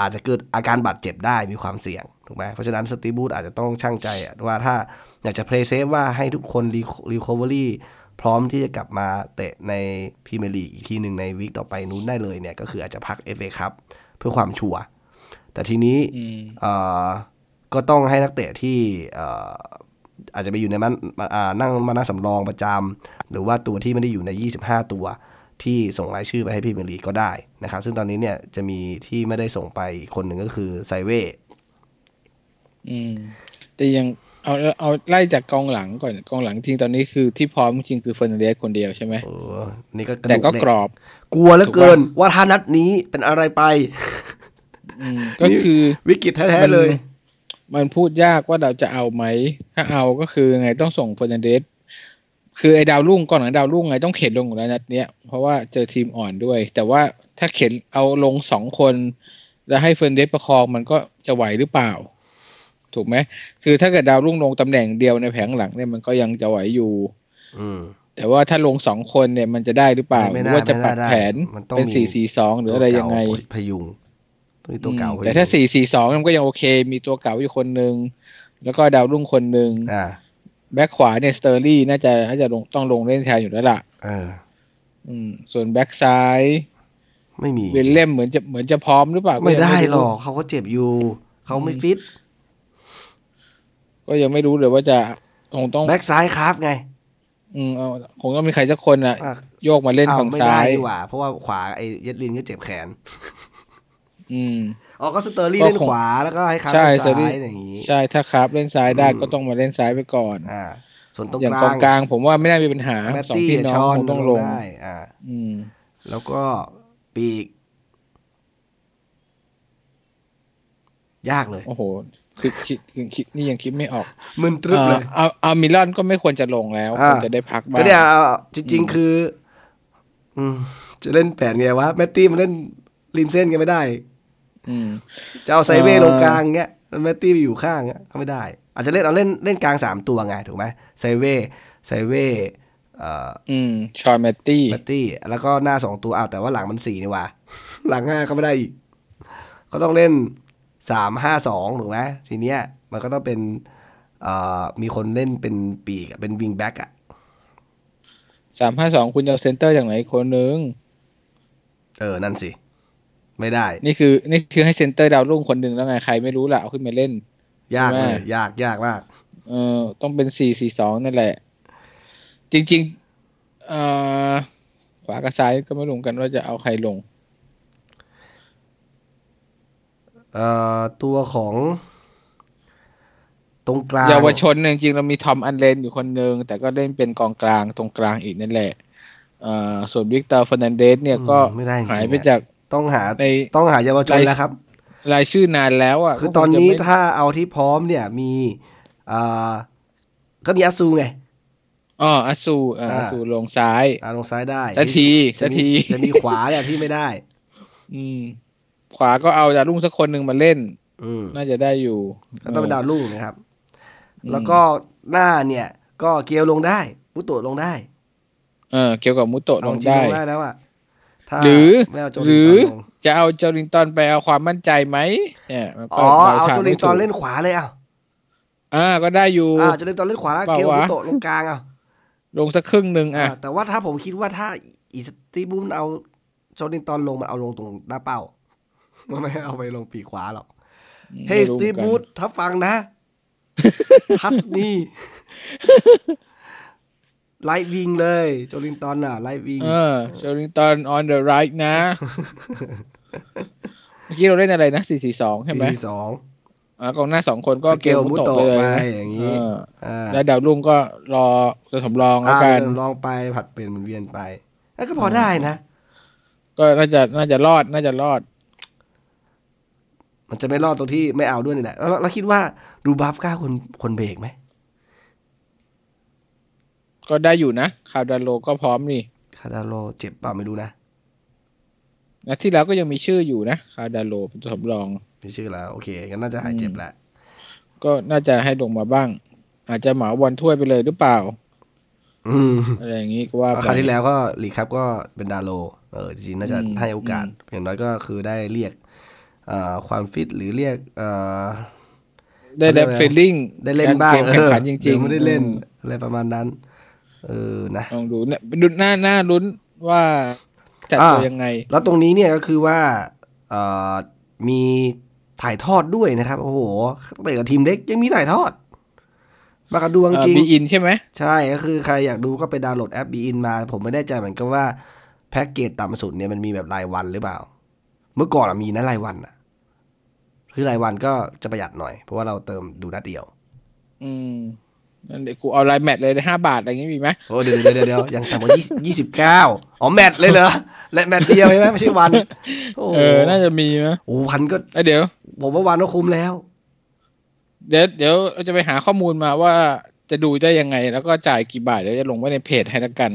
อาจจะเกิดอาการบาดเจ็บได้มีความเสี่ยงถูกไหมเพราะฉะนั้นสตีฟ บรูซอาจจะต้องชั่งใจอะว่าถ้าอยากจะ play safe ว่าให้ทุกคน recovery พร้อมที่จะกลับมาเตะในพรีเมียร์ลีกอีกทีหนึ่งใน week ต่อไปนู้นได้เลยเนี่ย ก็คืออาจจะพัก FA ครับเพื่อความชัวร์แต่ทีนี้อืมเอ่อก็ต้องให้นักเตะที่เอ่ออาจจะไปอยู่ในมันอ่านั่งมานั่งสำรองประจำหรือว่าตัวที่ไม่ได้อยู่ใน 25 ตัวที่ส่งรายชื่อไปให้พรีเมียร์ลีกก็ได้นะครับ ซึ่งตอนนี้เนี่ยจะมีที่ไม่ได้ส่งไปอีกคนหนึ่งก็คือไซเว่อืมแต่ยัง เอาเอาเอาไล่จากกองหลังก่อนกองหลังจริงตอนนี้คือที่พร้อมจริงคือเฟอร์นันเดสคนเดียวใช่ไหมโอ้นี่ก็ระแต่ดูก็เหล็กรอบ กลัวเหลือเกิน ว่าถ้านัดนี้เป็นอะไรไปอืมก็คือวิกฤตแท้มันๆเลย มันพูดยากว่าเราจะเอาไหม ถ้าเอาก็คือไงต้องส่งเฟอร์นันเดสคือไอ้ดาวรุ่งก่อนหลังดาวรุ่งไงต้องเข็นลงอยู่แล้วนัดเนี้ยเพราะว่าเจอทีมอ่อนด้วย แต่ว่าถ้าเข็นเอาลงสองคน แล้วให้เฟอร์นันเดสประคองมันก็จะไหวหรือเปล่า ถูกไหมคือถ้าเกิดดาวรุ่งลงตำแหน่งเดียวในแผงหลังเนี่ยมันก็ยังจะไหวอยู่ อืมแต่ว่าถ้าลงสองคนเนี่ยมันจะได้หรือเปล่าไม่น่ารือว่าจะปรับไม่น่าได้แผนมันต้องเป็นมีสี่สี่สองหรืออะไรยังไงตัวเก่าพยุงตัวนี้ตัวเก่าอืมพยุงแต่ถ้าสี่สี่สองมันก็ยังโอเค มีตัวเก่าอยู่คนหนึ่งแล้วก็ดาวรุ่งคนหนึ่งอ่าแบ็คขวาเนี่ยสเตอร์รี่น่าจะน่าจะลงต้องลงเล่นแทนอยู่แล้วล่ะเอออืม ส่วนแบ็คซ้ายไม่มีวิลเลมส์เหมือนจะเหมือนจะพร้อมหรือเปล่าไม่ได้ยังหรอกเขาก็เจ็บอยู่เขาไม่ฟิต ก็ยังไม่รู้เลยว่าจะคงต้องแบ็กซ้ายคราฟท์ไง อืมเอาคงต้องมีใครสักคนอะ อะ โยกมาเล่นอ้าวฝั่งซ้าย ไม่ได้ ดีกว่า เพราะว่าขวาไอ้เยดลินก็เจ็บแขนอืม อ๋อก็สเตอร์ลี่ก็เล่นคงขวาแล้วก็ให้ครับใช่เล่นเซอร์ลี่ซ้ายอย่างนี้ ใช่ถ้าครับเล่นซ้ายได้อืม ก็ต้องมาเล่นซ้ายไปก่อน อ่า ส่วนตรงอย่างกกลาองงกลางผมว่าไม่น่ามีปัญหาแมตสองตี้พี่น้อชงอนคงต้องลง ได้อ่า อืม แล้วก็ปีก ยากเลย โอ้โห คือคิดคือคิดนี่ยังคิดไม่ออกมึนตรึบเลยเอาเอามิลอนก็ไม่ควรจะลงแล้วอ่าควรจะได้พักบ้างก็เนี่ยเอาจริง ๆ คือ อืม จะเล่นแผนไงวะแมตตี้มันเล่นริมเส้นกันไม่ได้ อืมจะเอาไซเว่เอ่อลงกลางเงี้ยแล้วแมตตี้ไปอยู่ข้างเงี้ยก็ไม่ได้ อาจจะเล่นเอาเล่นเล่นกลางสามตัวไงถูกไหมไซเว่ไซเว่เอ่ออืมชอนแมตตี้แมตตี้ แล้วก็หน้าสองตัวอ้าวแต่ว่าหลังมันสี่นี่หว่าหลังห้าก็ไม่ได้อีก ก็ต้องเล่น สามห้าสองถูกไหมทีเนี้ยมันก็ต้องเป็นเอ่อมีคนเล่นเป็นปีกอะเป็นวิงแบ็กอะสามห้าสองคุณจะเอาเซนเตอร์อย่างไหนคนหนึ่งเออ นั่นสิ ไม่ได้ นี่คือ นี่คือให้เซนเตอร์ดาวรุ่งคนหนึ่งแล้วไง ใครไม่รู้ละเอาขึ้นมาเล่น ยากเลยใช่ไหมยากยากมาก เออ ต้องเป็นสี่สี่สองนั่นแหละ จริง ๆ เอ่อขวากับซ้ายก็ไม่รู้เหมือนกันว่าจะเอาใครลง เอ่อ ตัวของ ตรงกลางเยาวชนเนี่ยจริงๆเรามีทอมอันเลนอยู่คนหนึ่งแต่ก็เล่นเป็นกองกลางตรงกลางอีกนั่นแหละเอ่อส่วนวิกเตอร์ฟ r นันเดสเนี่ยก็อืมไม่ได้จริงๆหายไปอะจากต้องหาในต้องหาเยาวชนในแล้วครับ รายชื่อนานแล้วอะคือก็ตอนงจะนี้ไม่ถ้าเอาที่พร้อมเนี่ยมีอ่าก็มีอาซูไงอ๋ออาซูอ่าอ่าอาซูลงซ้ายอาลงซ้ายได้สักทีจะสักมีทีจะมีขวาเนี่ยที่ไม่ได้ อืม ขวาก็เอาดาวรุ่งสักคนหนึ่งมาเล่นอืมน่าจะได้อยู่ก็ต้องเป็นดาวรุ่งนะครับอืมแล้วก็หน้าเนี่ย ก็เกลียวลงได้ มุโตะลงได้ เออ เกี่ยวกับมุโตะลเอางจริงได้ลงได้แล้วอะถ้าหรือไม่เอาโจหลิรืนอตันลงจะเอาเจอริงตันไปเอาความมั่นใจไหมเนี่ยมันก็อ๋อดเอาทงโจลินไม่ตันถูกเล่นขวาเลยอะอ่าก็ได้อยู่อ่าโจลินตันเล่นขวาแล้วเปล่าเกลียววะมุโตะลงกลางอะลงสักครึ่งหนึ่งอะอ่าแต่ว่าถ้าผมคิดว่าถ้าอีสตีบูมเอาโจลินตันลงมันเอาลงตรงหน้าเป้า มันไม่เอาไปลงปีกขวาหรอกเฮ้ยไม่สรู้ตีเหมือนกันบูธถ้าฟังนะ ทัสมีไลท์วิงเลย โจลินตันอะ ไลท์วิงเออเจอริงตัน on the right นะ เมื่อกี้เราเล่นอะไรนะสี่สี่สองใช่ไหมที่สองอ่ากองหน้าสองคนก็เกลมุโตะไปเลยไปนะอย่างเอนี้ออ่าแล้วดาวรุ่งก็รอจะสำรองแล้วอ่ากันลองไปผัดเปลี่ยนหมุนเวียนไป แล้วก็พอได้นะ ก็น่าจะน่าจะรอดน่าจะรอด มันจะไม่รอดตรงที่ไม่เอาด้วยนี่แหละแล้วเราคิดว่าดูบัฟกล้าคนคนเบรกไหม ก็ได้อยู่นะ คาร์ดาโลก็พร้อมนี่ คาดาโลเจ็บเปล่าไม่รู้นะนะที่แล้วก็ยังมีชื่ออยู่นะ คาร์ดาโลเป็นตัวสำรอง มีชื่อแล้ว โอเคก็น่าจะหายเจ็บแล้วก็น่าจะให้ลงมาบ้าง อาจจะเหมาบอลถ้วยไปเลยหรือเปล่า อืมอะไรอย่างนี้ก็ว่าคไปราวที่แล้วก็ลีกครับก็เป็นดาโล เออจริงๆน่าจะอืมให้โอกาสอืมอย่างน้อยก็คือได้เรียกเอ่อ ความฟิตหรือเรียกเอ่อได้แลบเขาเฟเรียกลลิ่งได้เล่นบ้างเกมแข่งขันเอจอริงหอไม่ได้เล่นอืมอะไรประมาณนั้น เออนะลองดูเนี่ยดูหน้าหน้าลุ้นว่าจัดตัวอ่ายังไง แล้วตรงนี้เนี่ยก็คือว่าเอ่อมีถ่ายทอดด้วยนะครับ โอ้โหเตะกับทีมเล็กยังมีถ่ายทอดมากระดวงจริงบีอินใช่ไหมใช่ก็คือใครอยากดูก็ไปดาวน์โหลดแอป b ีอินมา ผมไม่แน่ใจเหมือนกันว่าแพ็กเกจต่ำสุดเนี่ยมันมีแบบรายวันหรือเปล่า เมื่อก่อนอะมีนะรายวันอะ คือรายวันก็จะประหยัดหน่อย เพราะว่าเราเติมดูนัดเดียว อืมนั่นเดี๋ยวกูเอาไลน์แมทเลยห้าบาทอะไรอย่างงี้มีไหมโอ้เดี๋ยวเดี๋ยวเดี๋ยวเดี๋ยวยังต่ำกว่ายี่ยี่สิบเก้าอ๋อแมตช์เลยเหรอและแมตช์เดียวใช่ไหมไม่ใช่วันโอ้โหเออน่าจะมีนะโอ้วันก็เอ้ยเดี๋ยว ผมว่าวันก็คุ้มแล้ว เดี๋ยวเดี๋ยวเราจะไปหาข้อมูลมาว่าจะดูได้ยังไง แล้วก็จ่ายกี่บาทเดี๋ยวจะลงไว้ในเพจให้ละกัน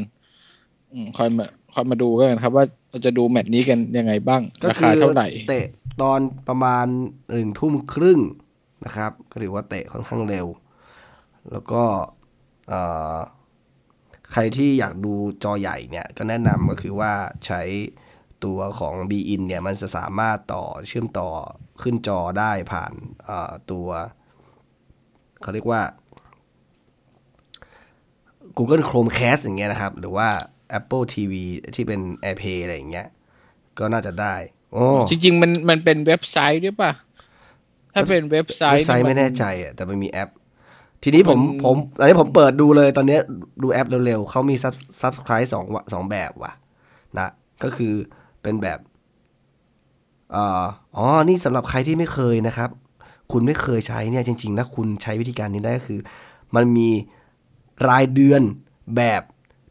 อืมคอยมาคอยมาดูกันครับว่า เราจะดูแมตช์นี้กันยังไงบ้าง ราคาเท่าไหร่ เตะตอนประมาณหนึ่งทุ่มครึ่งนะครับ ก็ถือว่าเตะค่อนข้างเร็ว แล้วก็ใครที่อยากดูจอใหญ่เนี่ย ก็แนะนำก็คือว่าใช้ตัวของ b i n เนี่ย มันจะสามารถต่อเชื่อมต่อขึ้นจอได้ผ่านตัว เขาเรียกว่า Google Chromecast อย่างเงี้ยนะครับ หรือว่า Apple TV ที่เป็น AirPlay อะไรอย่างเงี้ย ก็น่าจะได้โอ้จริง ๆ มันมันเป็นเว็บไซต์ด้วยป่ะ ถ้าเป็นเว็บไซต์ เว็บไซต์เนี่ยไม่แน่ใจอะแต่มันมีแอป ทีนี้ผมมันผมตอนนี้ผมเปิดดูเลยตอนเนี้ยดูแอปเร็วๆเขามี sub subscribe สองวะสองแบบว่ะ นะ ก็คือเป็นแบบเอ่ออ๋อ นี่สำหรับใครที่ไม่เคยนะครับ คุณไม่เคยใช้เนี่ยจริงๆแล้วคุณใช้วิธีการนี้ได้ก็คือ มันมีรายเดือนแบบ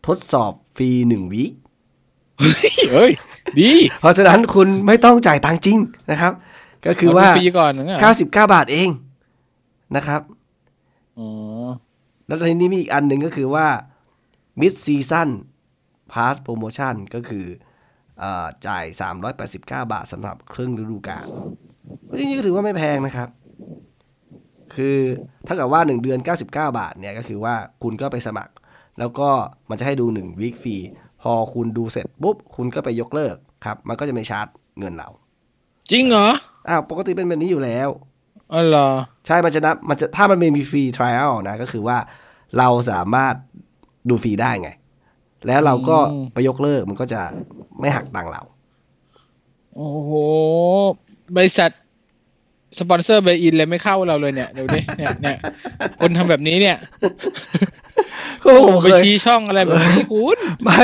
ทดสอบ ฟรีหนึ่งวีคเอ้ย ดี เพราะฉะนั้นคุณไม่ต้องจ่ายตังค์จริงนะครับ ก็คือว่าเดูฟรีก่อนนะ99บาทเองนะครับอ๋อแล้วทีนี้มีอีกอันหนึ่งก็คือว่า mid season pass promotion ก็คือเอ่อจ่าย 389 บาทสำหรับครึ่งฤดูกาลจริงๆก็ถือว่าไม่แพงนะครับ คือถ้ากับว่า 1 เดือน 99 บาทเนี่ยก็คือว่าคุณก็ไปสมัคร แล้วก็มันจะให้ดู1วีคฟรีพอคุณดูเสร็จปุ๊บ คุณก็ไปยกเลิกครับ มันก็จะไม่ชาร์จเงินเรา จริงเหรอ อ้าวปกติเป็นแบบนี้อยู่แล้วอ๋อเหรอ ใช่มันจะนับมันจะถ้ามันมีฟรีทริอัลนะ ก็คือว่าเราสามารถดูฟรีได้ไง แล้วเราก็อืมไปยกเลิกมันก็จะไม่หักตังค์เรา โอ้โห บริษัทสปอนเซอร์เบอินเลยไม่เข้าเราเลยเนี่ยเดี๋ยวดิเนี่ยเนี่ยคนทำแบบนี้เนี่ย ก็ผมไปเคยชี้ช่องอะไรแบบนี้คุณไม่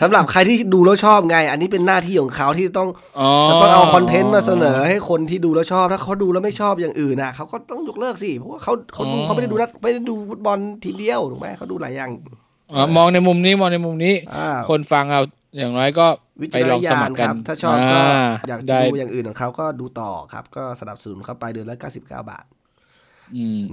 สำหรับใครที่ดูแล้วชอบไง อันนี้เป็นหน้าที่ของเขาที่ต้อง อ๋อจะต้องเอา content มาเสนอให้คนที่ดูแล้วชอบ ถ้าเขาดูแล้วไม่ชอบอย่างอื่นนะเขาก็ต้องยกเลิกสิ เพราะว่าเขาเขาดูเขาไม่ได้ดูนัดไม่ได้ดูฟุตบอลทีเดียวถูกไหมเขาดูหลายอย่าง อ๋อมองในมุมนี้มองในมุมนี้ อ่า คนฟังเอาอย่างน้อยก็วิไปจารลณองสญามัณครคกัรันบถ้าชอบก็าอยากจะได้ดูอย่างอื่นของเขาก็ดูต่อครับ ก็สนับสนุนเข้าไปเดือนละ 99 บาทอืม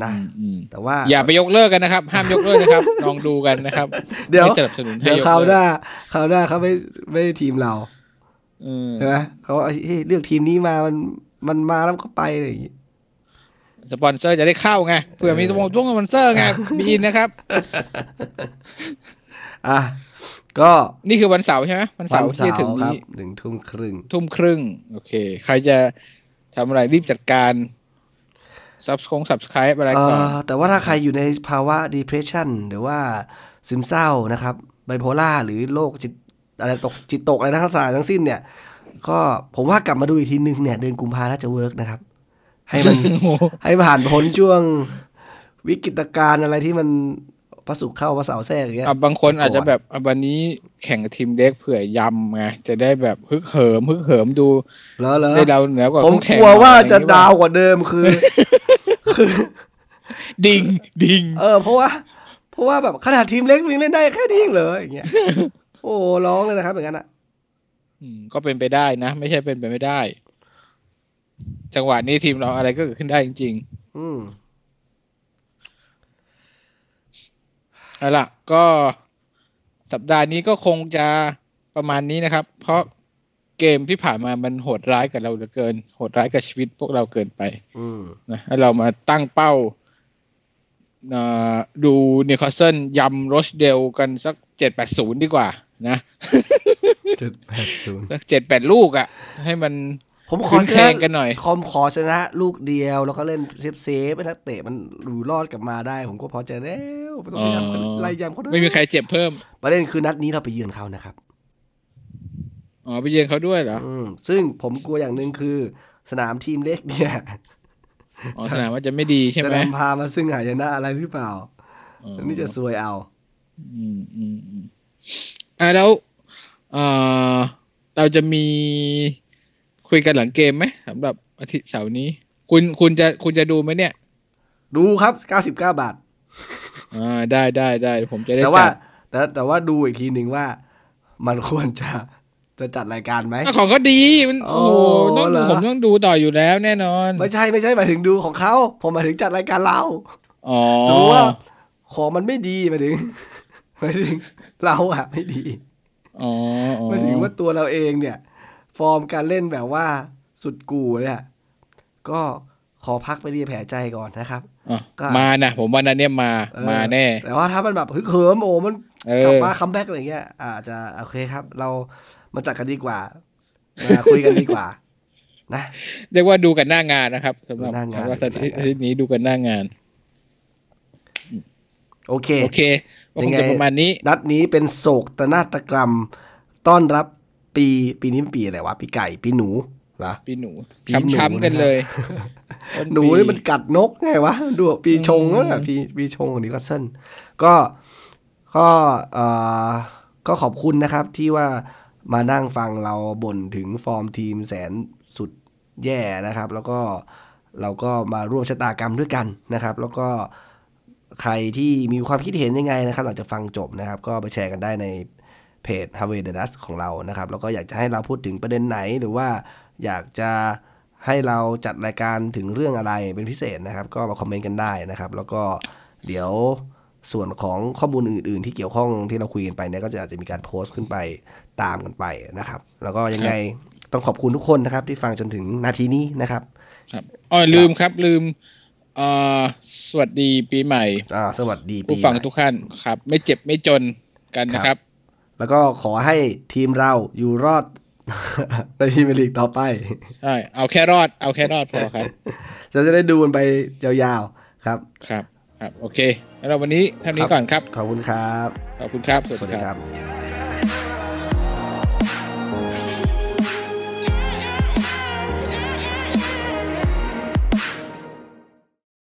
นะอืมอืมแต่ว่าอย่าไปยกเลิกกันนะครับ ห้ามยกเลิกนะครับลองดูกันนะครับ เดี๋ยวไม่สนับสนุนให้เดี๋ยวยกคราวหเลิน้ากคราวหน้าเขาไม่ไม่ทีมเราอืมใช่ไหมเขาว่าเฮ้ยเลือกทีมนี้มามันมันมาแล้วก็ไปอะไรอย่างงี้สปอนเซอร์จะได้เข้าไงเผื่อมีสปอนสปอนเซอร์ไงบีอินนะครับ อะก็นี่คือวันเสาร์ใช่ไหมวันวัเสานร์ที่เสาจะถึงร์ครับนี้หนึ่งทุ่มครึ่งทุ่มครึ่ง โอเค ใครจะทำอะไรรีบจัดการ ซับสคงสับสไครป์อะไรเอ่ก่อนอแต่ว่าถ้าใครอยู่ในภาวะ depression หรือว่าซึมเศร้านะครับไบโพล่าหรือโรคจิตอะไรตกจิตตกอะไรทั้งสารทั้งสิ้นเนี่ย ก็ผมว่ากลับมาดูอีกทีนึงเนี่ย เดือนกุมภาน่าจะเวิร์กนะครับ ให้มันให้ผ่านพ้นช่วงวิกฤตการณ์อะไรที่มันประสุกเข้าประเสาแทรกอย่างเงี้ยอะบางคนอาจจะแบบอะวันนี้แข่งกับทีมเล็กเผื่อยำไงจะได้แบบฮึกเหิมฮึกเหิมดูแล้วเหรอได้เราเหนือกว่าผมคู่แข่กงลัวว่าอะไรอย่จะงงี้ดาวกว่าเดิมคือ คือ ดิ่งดิ่งเออ เพราะว่า เพราะว่าแบบขนาดทีมเล็กยังเล่นได้แค่นี้เองเหรออย่างเงี้ยโอ้ร้องเลยนะครับอย่างนั้นอะอืมก็เป็นไปได้นะ ไม่ใช่เป็นไปไม่ได้ จังหวะนี้ทีมเราอะไรก็เกิดขึ้นได้จริงอืมๆเอาล่ะ ก็สัปดาห์นี้ก็คงจะประมาณนี้นะครับ เพราะ เกมที่ผ่านมามันโหดร้ายกับเราเหลือเกิน โหดร้ายกับชีวิตพวกเราเกินไปอืมนะให้เรามาตั้งเป้าเอ่อดูนิวคาสเซิลยำโรชเดลกันสักเจ็ดแปดศูนย์ดีกว่า นะเจ็ดแปดศูนย์สักเจ็ดแปดลูกอะ่ะ ให้มันผมขอชแข่นะงกันหน่อยคอมขอชนะ ลูกเดียวแล้วก็เล่นเซฟเซฟให้นักเตะมันอยู่รอดกลับมาได้ ผมก็พอใจแล้วไม่ต้องพยายามอ๋อไล่ยำเขาด้วยไม่มีใครเจ็บเพิ่มประเด็นคือนัดนี้เราไปเยือนเขานะครับ อ๋อไปเยือนเขาด้วยเหรออืมซึ่งผมกลัวอย่างหนึ่งคือ สนามทีมเล็กเนี่ยอ๋อสนามว่าจะไม่ดีใช่จะไหมนำพามาซึ่งหายนะอะไรหรือเปล่าอ๋ออันนี้จะซวยเอา อืมอืมอืมอ่าแล้วเอ่อเราจะมีคุยกันหลังเกมไหมสำหรับอาทิตย์เสาร์นี้ คุณคุณจะคุณจะดูไหมเนี่ย ดูครับ99บาทอ่าได้ได้ได้ผมจะได้แต่ว่าจัดแต่แต่ว่าดูอีกทีหนึ่งว่า มันควรจะ จะจัดรายการไหมอะของเขาดีมันโอ้โหโอ้ต้องเหรดูอผมต้องดูต่ออยู่แล้วแน่นอน ไม่ใช่ไม่ใช่หมายถึงดูของเขาผมหมายถึงจัดรายการเราอ๋อสมมติว่าของมันไม่ดีหมายถึงหมายถึงเราอะไม่ดีอ๋ออ๋อหมายถึงว่าตัวเราเองเนี่ย ฟอร์มการเล่นแบบว่าสุดกูเนี่ย ก็ขอพักไปเลียแผลใจก่อนนะครับอะก็ มานะผมว่านันเนี่ยมาเออมาแน่ แต่ว่าถ้ามันแบบฮึกเหิมโอ้มันเออกลับมา comeback อะไรเงี้ย อาจจะโอเคครับ เรามาจัดกันดีกว่ามาคุยกันดีกว่า นะเรียกว่าดูกันหน้างานนะครับสำหรับดูหน้างานสำหรับอาทิตย์อาทิตย์นี้ดูกันหน้างาน โอเคโอเคก็คยังงไงจะประมาณนี้ นัดนี้เป็นโศกตนาฏกรรม ต้อนรับปีปีนี้เป็นปีอะไรวะปีไก่ปีหนู เหรอปีหนูปีหนูช้ำๆกันเลยต้หนูปีนี่มันกัดนกไงวะดูปีชงอืมแล้วแหละปีปีชงของนิวคาสเซิลก็ก็เอ่อก็ขอบคุณนะครับที่ว่ามานั่งฟังเราบ่นถึงฟอร์มทีมแสนสุดแย่นะครับ แล้วก็เราก็มาร่วมชะตากรรมด้วยกันนะครับ แล้วก็ใครที่มีความคิดเห็นยังไงนะครับหลังจากฟังจบนะครับ ก็ไปแชร์กันได้ในเพจ h a r v e y the Dust ของเรานะครับ แล้วก็อยากจะให้เราพูดถึงประเด็นไหนหรือว่า อยากจะให้เราจัดรายการถึงเรื่องอะไรเป็นพิเศษนะครับ ก็มาคอมเมนต์กันได้นะครับ แล้วก็เดี๋ยวส่วนของข้อมูลอื่น ๆ ที่เกี่ยวข้องที่เราคุยกันไปเนี่ยก็จะอาจจะมีการโพสต์ขึ้นไปตามกันไปนะครับ แล้วก็ยังไงต้องขอบคุณทุกคนนะครับ ที่ฟังจนถึงนาทีนี้นะครับ ครับอ๋อลืมครับลืมเอ่อสวัสดีปีใหม่อ่าสวัสดีปีผู้ฟังใหม่ทุกท่านครับ ไม่เจ็บไม่จนกันนะครับ แล้วก็ขอให้ทีมเราอยู่รอด ในพรีเมียร์ลีกต่อไปใช่เอาแค่รอดเอาแค่รอดพอครับจะจะได้ดูกันไปยาวๆครับครับครับ โอเค แล้วเราวันนี้เท่านี้ก่อนครับ ขอบคุณครับ ขอบคุณครับ สวัสดีครับ